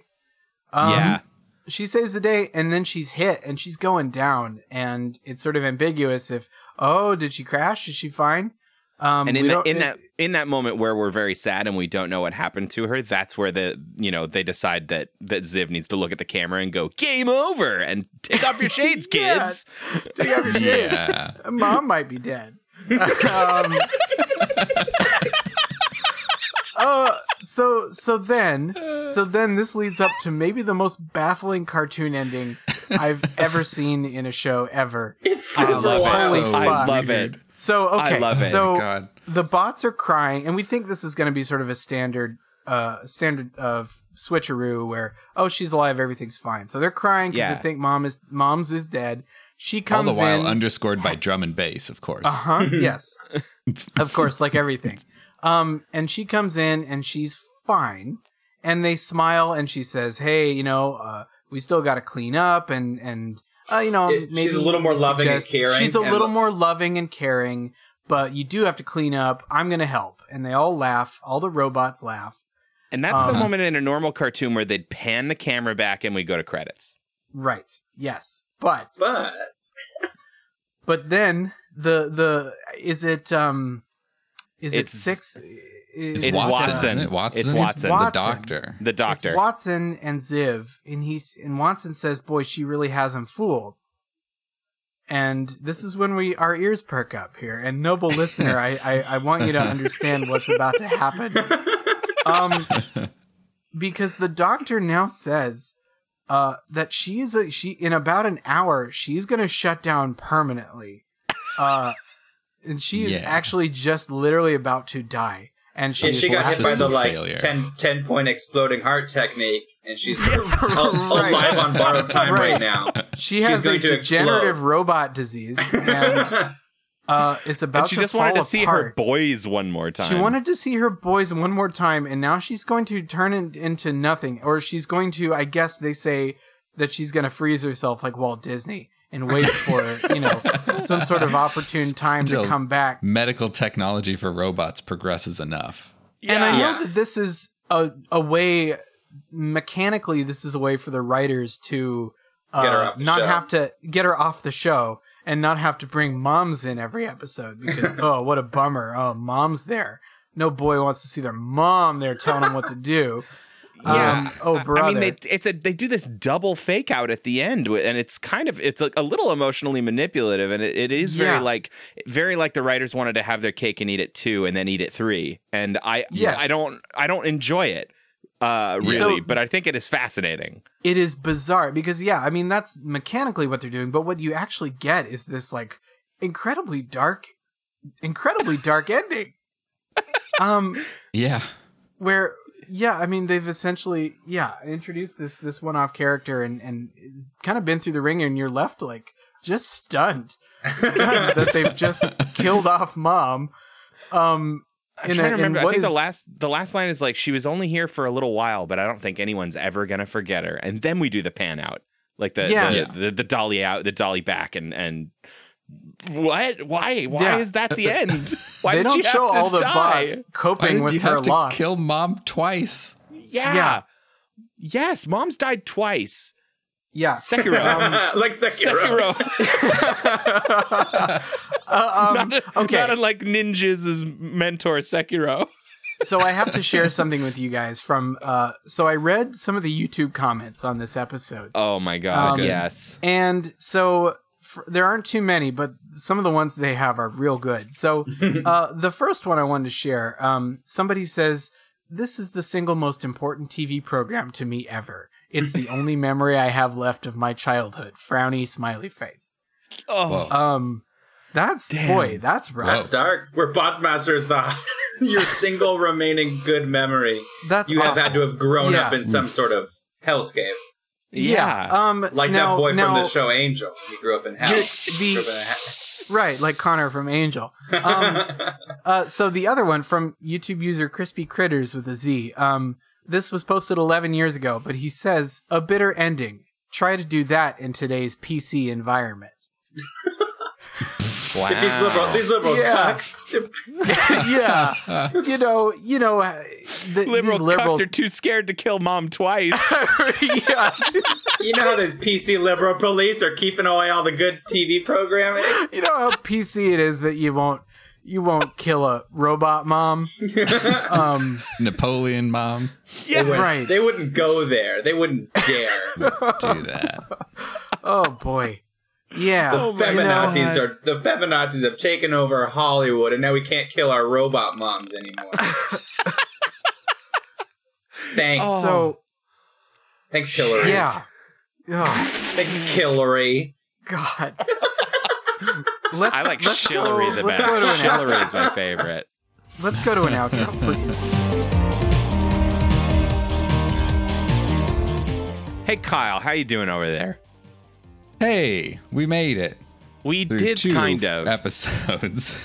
Um, yeah." She saves the day and then she's hit and she's going down. And it's sort of ambiguous if, oh, did she crash? Is she fine? Um, And in don't- in that in that moment where we're very sad and we don't know what happened to her, that's where the you know they decide that that Ziv needs to look at the camera and go game over and take off your [laughs] shades, Yeah. kids. Take off your shades. Yeah. Mom might be dead. um, uh, so so then so [laughs] then this leads up to maybe the most baffling cartoon ending I've ever seen in a show ever. it's I super love it. wild. Holy I love it. So okay, I love it. so Oh God. the bots are crying, and we think this is going to be sort of a standard, uh, standard of switcheroo where oh she's alive, everything's fine. So they're crying because Yeah. they think mom is mom's is dead. She All comes the while in. underscored by drum and bass, of course. Uh huh. [laughs] yes. [laughs] Of course, like everything. Um, and she comes in and she's fine. And they smile and she says, "Hey, you know, uh, we still got to clean up and and uh, you know, It- maybe she's a little more loving and caring She's a and- little more loving and caring, but you do have to clean up. I'm gonna help." And they all laugh. All the robots laugh. And that's the Uh-huh. moment in a normal cartoon where they'd pan the camera back and we go to credits. Right. Yes. But But [laughs] but then the the is it um is it It's- six? Is It's Watson, Watson. isn't it? Watson. It's Watson. The doctor. The doctor. It's Watson and Ziv, and he's and Watson says, "Boy, she really has him fooled." And this is when we our ears perk up here. And noble listener, I, I I want you to understand what's about to happen. Um, because the doctor now says uh that she is a she in about an hour she's gonna shut down permanently. Uh, and she is Yeah. actually just literally about to die. And she, and she got hit by the like failure. 10, 10 point exploding heart technique, and she's [laughs] al- Right. alive on borrowed time Right. right, now. She She's has a going degenerative explode. robot disease, and [laughs] uh, it's about and she to just fall wanted to see her boys one more time. She wanted to see her boys one more time, and now she's going to turn it into nothing, or she's going to. I guess they say that she's going to freeze herself like Walt Disney and wait for you know [laughs] some sort of opportune time to come back. Medical technology for robots progresses enough. And I know Yeah. that this is a a way mechanically this is a way for the writers to uh, Get her the not show. have to get her off the show and not have to bring moms in every episode because [laughs] oh what a bummer oh mom's there no boy wants to see their mom there telling them what to do Yeah. um, oh I- brother I mean, they, it's a they do this double fake out at the end, and it's kind of it's a, a little emotionally manipulative, and it, it is very Yeah. like very like the writers wanted to have their cake and eat it too, and then eat it three, and I Yes. I don't I don't enjoy it uh, really, So- but I think it is fascinating. it is bizarre because yeah i mean that's mechanically what they're doing but what you actually get is this like incredibly dark incredibly dark ending [laughs] um Yeah. where yeah i mean they've essentially yeah introduced this this one-off character and and it's kind of been through the ringer and you're left like just stunned stunned that they've just [laughs] killed off mom um I'm in trying a- to remember. I what think the last the last line is like she was only here for a little while, but I don't think anyone's ever gonna forget her. And then we do the pan out, like the Yeah. the, Yeah. the, the dolly out, the dolly back, and and what? Why? Why Yeah. is that the [laughs] end? Why they did don't she show have to all the die? bots Why coping did with you her have to loss kill mom twice? Yeah. Yeah. Yes, mom's died twice. yeah Sekiro. [laughs] [laughs] like Sekiro. Sekiro. Uh, um, not, okay not unlike Ninja's mentor Sekiro. so I have to share something with you guys from uh so I read some of the YouTube comments on this episode. Oh my god, Um, yes. And so f- there aren't too many, but some of the ones they have are real good. So [laughs] uh the first one I wanted to share, um somebody says this is the single most important TV program to me ever. It's the [laughs] only memory I have left of my childhood. Frowny smiley face. Oh, Um that's Damn. boy, that's rough. That's dark. Where Botsmaster is the [laughs] your single remaining good memory. That's you have had to have grown up in some sort of hellscape, yeah. Um like now- that boy now- from the show Angel. He grew up in hell. You're- He grew up in Right, like Connor from Angel. Um, [laughs] uh, so the other one from YouTube user Crispy Critters with a Z. Um, this was posted 11 years ago, but he says a bitter ending. Try to do that in today's PC environment. [laughs] wow. These liberal, these liberal Yeah. cucks. [laughs] yeah, you know, you know, the, Liberal these liberals. cucks are too scared to kill mom twice. [laughs] yeah, You know how those PC liberal police are keeping away all the good TV programming? you know how PC it is that you won't you won't kill a robot mom. [laughs] Um, Napoleon mom They wouldn't- right. They wouldn't go there. They wouldn't dare. do that. oh boy, yeah. The you know, feminazis uh, are the feminazis have taken over Hollywood, and now we can't kill our robot moms anymore. [laughs] Thanks, so thanks, Hillary. yeah. Oh, thanks, Hillary. God. [laughs] Let's, I like let's chivalry go, the let's best. Go to an is my favorite. Let's go to an outro, please. Hey Kyle, how you doing over there? Hey, we made it. We did two kind of. episodes.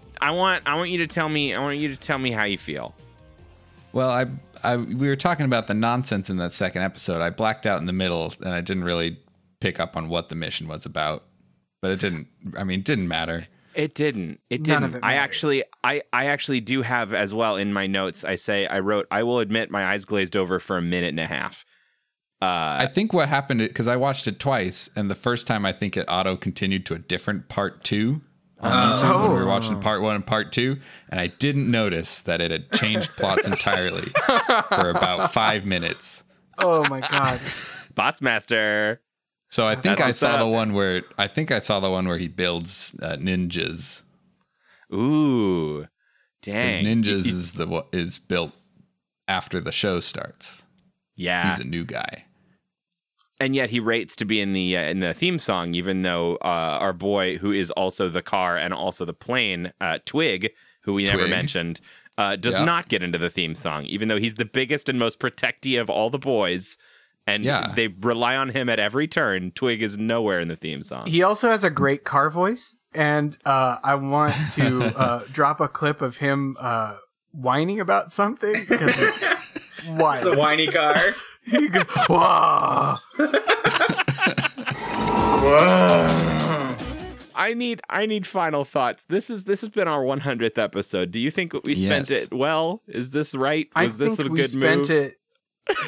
[laughs] I want I want you to tell me I want you to tell me how you feel. well, I, I we were talking about the nonsense in that second episode. I blacked out in the middle, and I didn't really pick up on what the mission was about. But it didn't. I mean, it didn't matter. It didn't. It didn't. of it I actually I I actually do have as well in my notes. I say I wrote I will admit my eyes glazed over for a minute and a half. Uh I think what happened because I watched it twice, and the first time I think it auto continued to a different part two on YouTube when we were watching part one and part two, and I didn't notice that it had changed plots [laughs] entirely for about five minutes. Oh my god. [laughs] Bots Master. So I think That's I saw up. the one where I think I saw the one where he builds uh, ninjas. Ooh. dang! His ninjas [laughs] is the is built after the show starts. Yeah. He's a new guy. And yet he rates to be in the uh, in the theme song, even though uh, our boy, who is also the car and also the plane, uh, Twig, who we never mentioned, uh, does Yeah. not get into the theme song, even though he's the biggest and most protecty of all the boys, and Yeah. they rely on him at every turn. Twig is nowhere in the theme song. He also has a great car voice, and uh, I want to uh, [laughs] drop a clip of him uh, whining about something because it's [laughs] wild. The whiny car. He goes, "Wah." [laughs] I need I need final thoughts. This is this has been our 100th episode. Do you think we spent Yes. it well? Is this right? I Was this think a we good spent move? it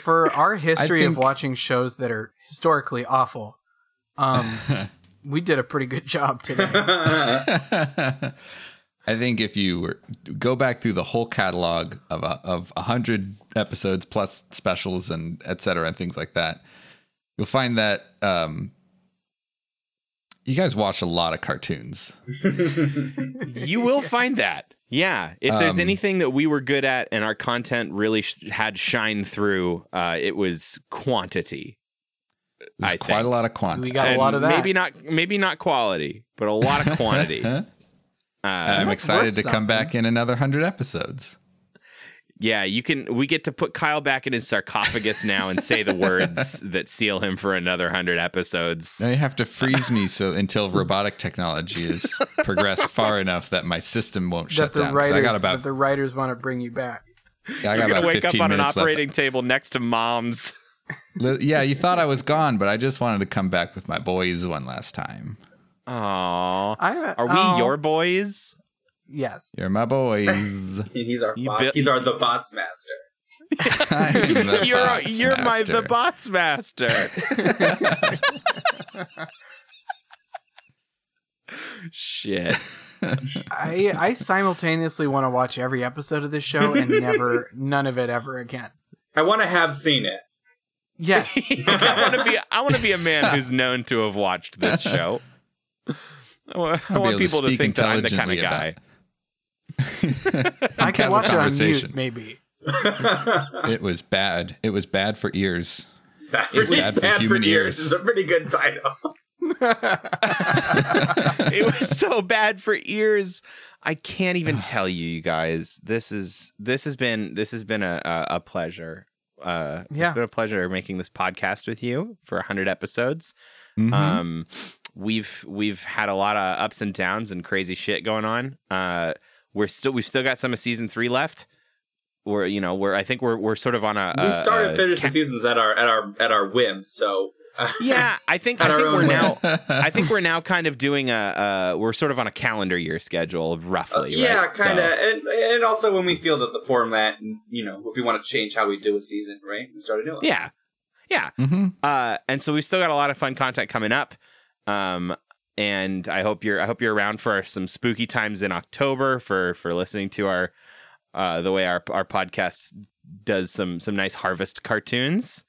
for our [laughs] history of watching shows that are historically awful. Um, [laughs] we did a pretty good job today. I think if you were go back through the whole catalog of a, of a hundred episodes plus specials and et cetera and things like that, you'll find that um, you guys watch a lot of cartoons. [laughs] you will find that. Yeah. If there's Um, anything that we were good at and our content really sh- had shine through, uh, it was quantity. There's I quite think. a lot of quantity. We got a lot of that. Maybe not maybe not quality, but a lot of quantity. [laughs] uh, I'm excited to come back in another hundred episodes. yeah, you can we get to put Kyle back in his sarcophagus now and say the words [laughs] that seal him for another 100 episodes. Now you have to freeze me so [laughs] until robotic technology is progressed far enough that my system won't shut that the down. 'Cause writers I got that about the writers want to bring you back. Yeah, I got You're going about to wake up on an minutes left. operating table next to mom's. Yeah, you thought I was [laughs] gone, but I just wanted to come back with my boys one last time. Aww. I, Are we oh, your boys? Yes. You're my boys. [laughs] [laughs] he's our You bot, built- he's our the bots master. The you're bots you're my the bots master. Shit. I I simultaneously want to watch every episode of this show and never [laughs] none of it ever again. I want to have seen it. Yes. I want to be I want to be a man who's known to have watched this show. I want, I I'll want able to people to, think that I'm the kind of guy. [laughs] I can watch it on conversation. mute, maybe. It was bad. It was bad for ears. Bad for, It's it's bad for bad for human ears ears. is a pretty good title. [laughs] it was so bad for ears. I can't even [sighs] tell you, you guys. This is this has been this has been a a, a pleasure. Uh, Yeah. it's been a pleasure making this podcast with you for hundred episodes. Mhm. Um, we've we've had a lot of ups and downs and crazy shit going on. Uh, we're still we've still got some of season three left. We're you know we're I think we're we're sort of on a we a- started a and finished ca- the seasons at our at our at our whim. So uh, [laughs] yeah, I think [laughs] I think we're way. now I think we're now kind of doing a uh we're sort of on a calendar year schedule roughly. Uh, yeah, right? kind of, So- and and also when we feel that the format, you know, if we want to change how we do a season, right? We started doing. it. yeah, yeah. mm-hmm. Uh, and so we've still got a lot of fun content coming up. Um, and I hope you're I hope you're around for some spooky times in October for for listening to our uh the way our our podcast does some some nice harvest cartoons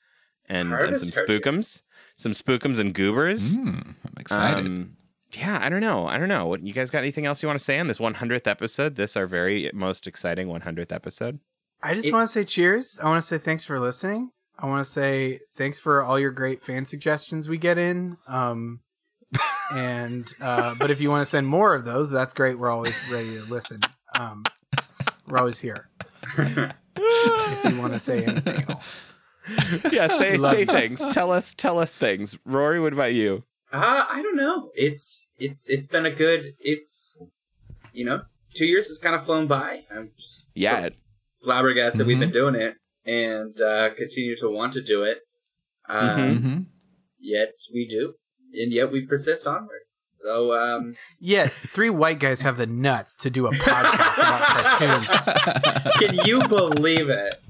and, and Harvest some spookums, some spookums and goobers. Mm, I'm excited. Um, yeah, I don't know. I don't know. What you guys got anything else you want to say on this 100th episode? This our very most exciting 100th episode. I just want to say cheers. I want to say thanks for listening. I want to say thanks for all your great fan suggestions we get in. Um, and uh, but if you want to send more of those, that's great. We're always ready to listen. Um, we're always here. if you want to say anything all. Yeah, say Love say you. things. Tell us tell us things. Rory, what about you? Uh, I don't know. It's it's it's been a good. It's you know, two years has kind of flown by. I'm just Yeah, sort of flabbergasted we've Mhm. been doing it and uh, continue to want to do it. Um, Mhm. Mhm. Yet we do, and yet we persist onward. So um, [laughs] Yeah, three white guys have the nuts to do a podcast about cartoons. [laughs] can you believe it?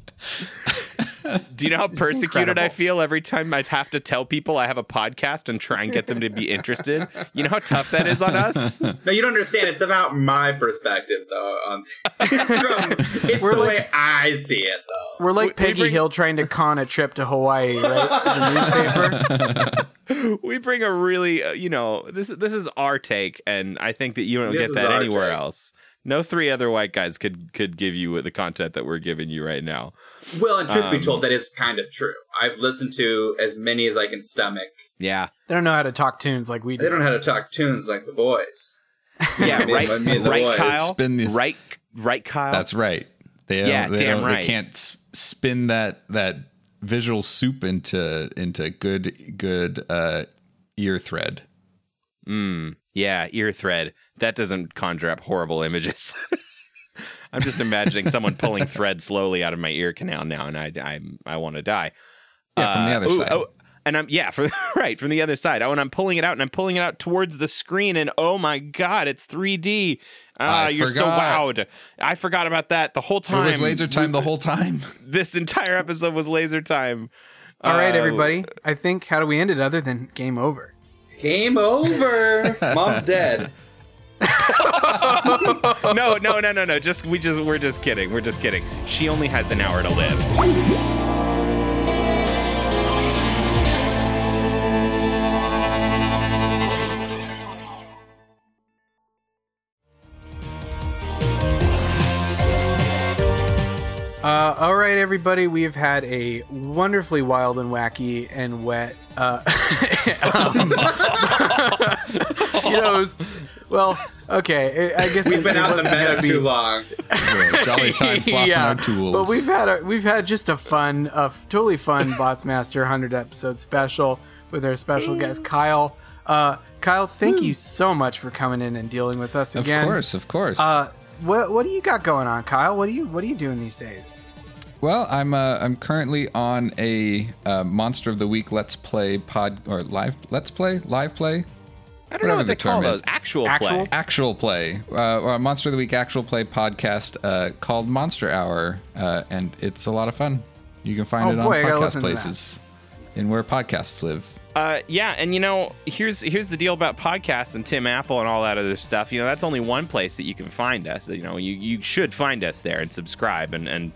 Do you know how It's persecuted I feel every time I have to tell people I have a podcast and try and get them to be interested? You know how tough that is on us? [laughs] No, you don't understand. It's about my perspective, though. Um, [laughs] it's from, it's We're the like- way I see it, though. We're like We- we Peggy bring- Hill trying to con a trip to Hawaii, right? In the newspaper. [laughs] we bring a really, uh, you know, this this is our take, and I think that you don't This get that anywhere take. else. No three other white guys could could give you the content that we're giving you right now. Well, and truth be Um, told, that is kind of true. I've listened to as many as I can stomach. Yeah, They don't know how to talk tunes like we do. They don't know how to talk tunes like the boys. yeah, [laughs] right, me the right, boys. Kyle, Spin these- right, right, Kyle. That's right. They Yeah, don't, they, damn don't, right. they can't spin that that visual soup into into good good uh, ear thread. Mm, yeah, ear thread. That doesn't conjure up horrible images. [laughs] I'm just imagining someone pulling thread slowly out of my ear canal now, and I I I want to die. Yeah, from the Uh, other ooh, side. oh, and I'm yeah, for [laughs] right from the other side. Oh, and I'm pulling it out, and I'm pulling it out towards the screen, and oh my god, it's 3D. Ah, I you're so forgot. wowed. I forgot about that the whole time. It time. was laser time the [laughs] whole time. This entire episode was laser time. All right, Uh, everybody. I think how do we end it other than game over? Game over. [laughs] Mom's dead. [laughs] no, no, no, no, no. Just we just we're just kidding. We're just kidding. She only has an hour to live. Uh, all right, everybody. We have had a wonderfully wild and wacky and wet. Uh, [laughs] um, [laughs] you know, it was- well, okay. I I guess We've it- been it out in the wasn't meadow be- too long. Jolly [laughs] time flossing our tools. But we've had a, we've had just a fun, a f- totally fun Bots Master 100 episode special with our special guest Kyle. Uh, Kyle, thank you so much for coming in and dealing with us again. of course, of course. Uh, what what do you got going on, Kyle? What do you what are you doing these days? Well, I'm uh, I'm currently on a uh, Monster of the Week Let's Play pod or live Let's Play live play I don't know Whatever what the they call term is. those. Actual, Actual? play. actual play uh, or a Monster of the Week actual play podcast uh, called Monster Hour, uh, and it's a lot of fun. You can find Oh, it on boy, I gotta podcast listen to that. places and where podcasts live. Uh, yeah, and you know, here's here's the deal about podcasts and Tim Apple and all that other stuff. You know, that's only one place that you can find us. You know, you, you should find us there and subscribe and, and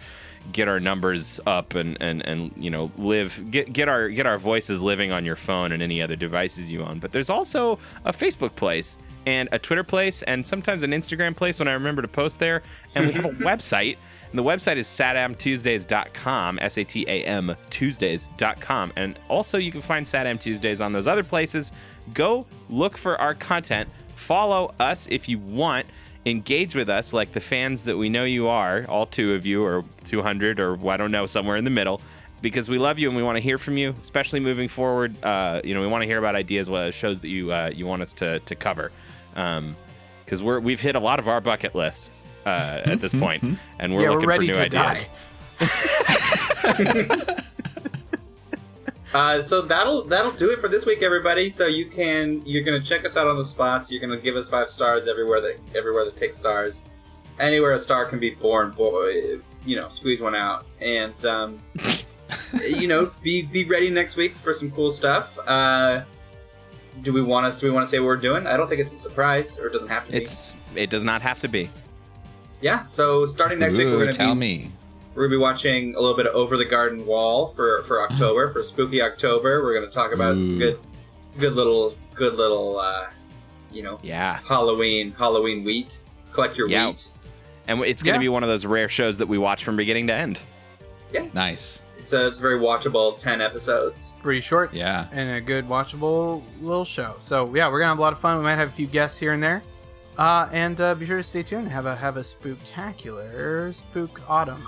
get our numbers up and, and, and you know live get get our get our voices living on your phone and any other devices you own. But there's also a Facebook place and a Twitter place and sometimes an Instagram place when I remember to post there. And we have a [laughs] website. And the website is satamtuesdays.com, S A T A M Tuesdays.com. And also, you can find Satam Tuesdays on those other places. Go look for our content. Follow us if you want. Engage with us like the fans that we know you are, all two of you, or 200, or I don't know, somewhere in the middle. Because we love you and we want to hear from you, especially moving forward. Uh, you know, we want to hear about ideas, what shows that you uh, you want us to, to cover. Because we're we've hit a lot of our bucket list uh, at this point, and we're Yeah, we're looking ready for new to ideas. [laughs] die. Uh, so that'll that'll do it for this week, everybody. So you can you're gonna check us out on the spots. You're gonna give us five stars everywhere that everywhere that takes stars. Anywhere a star can be born, boy, you know, squeeze one out, and um, [laughs] you know, be be ready next week for some cool stuff. Uh, do we want us? Do we want to say what we're doing? I don't think it's a surprise, or it doesn't have to be. It's it does not have to be. yeah. So starting next week, we're gonna tell be me. We're gonna be watching a little bit of Over the Garden Wall for for October for Spooky October. We're gonna talk about it's a good it's a good little good little uh, you know Yeah, Halloween Halloween wheat. Collect your Yeah. wheat. and it's going to Yeah. be one of those rare shows that we watch from beginning to end. Yeah, Nice. It's a, it's a very watchable ten episodes. Pretty short. Yeah. and a good watchable little show. So yeah, we're gonna have a lot of fun. We might have a few guests here and there, uh, and uh, be sure to stay tuned. Have a have a spooktacular spook autumn.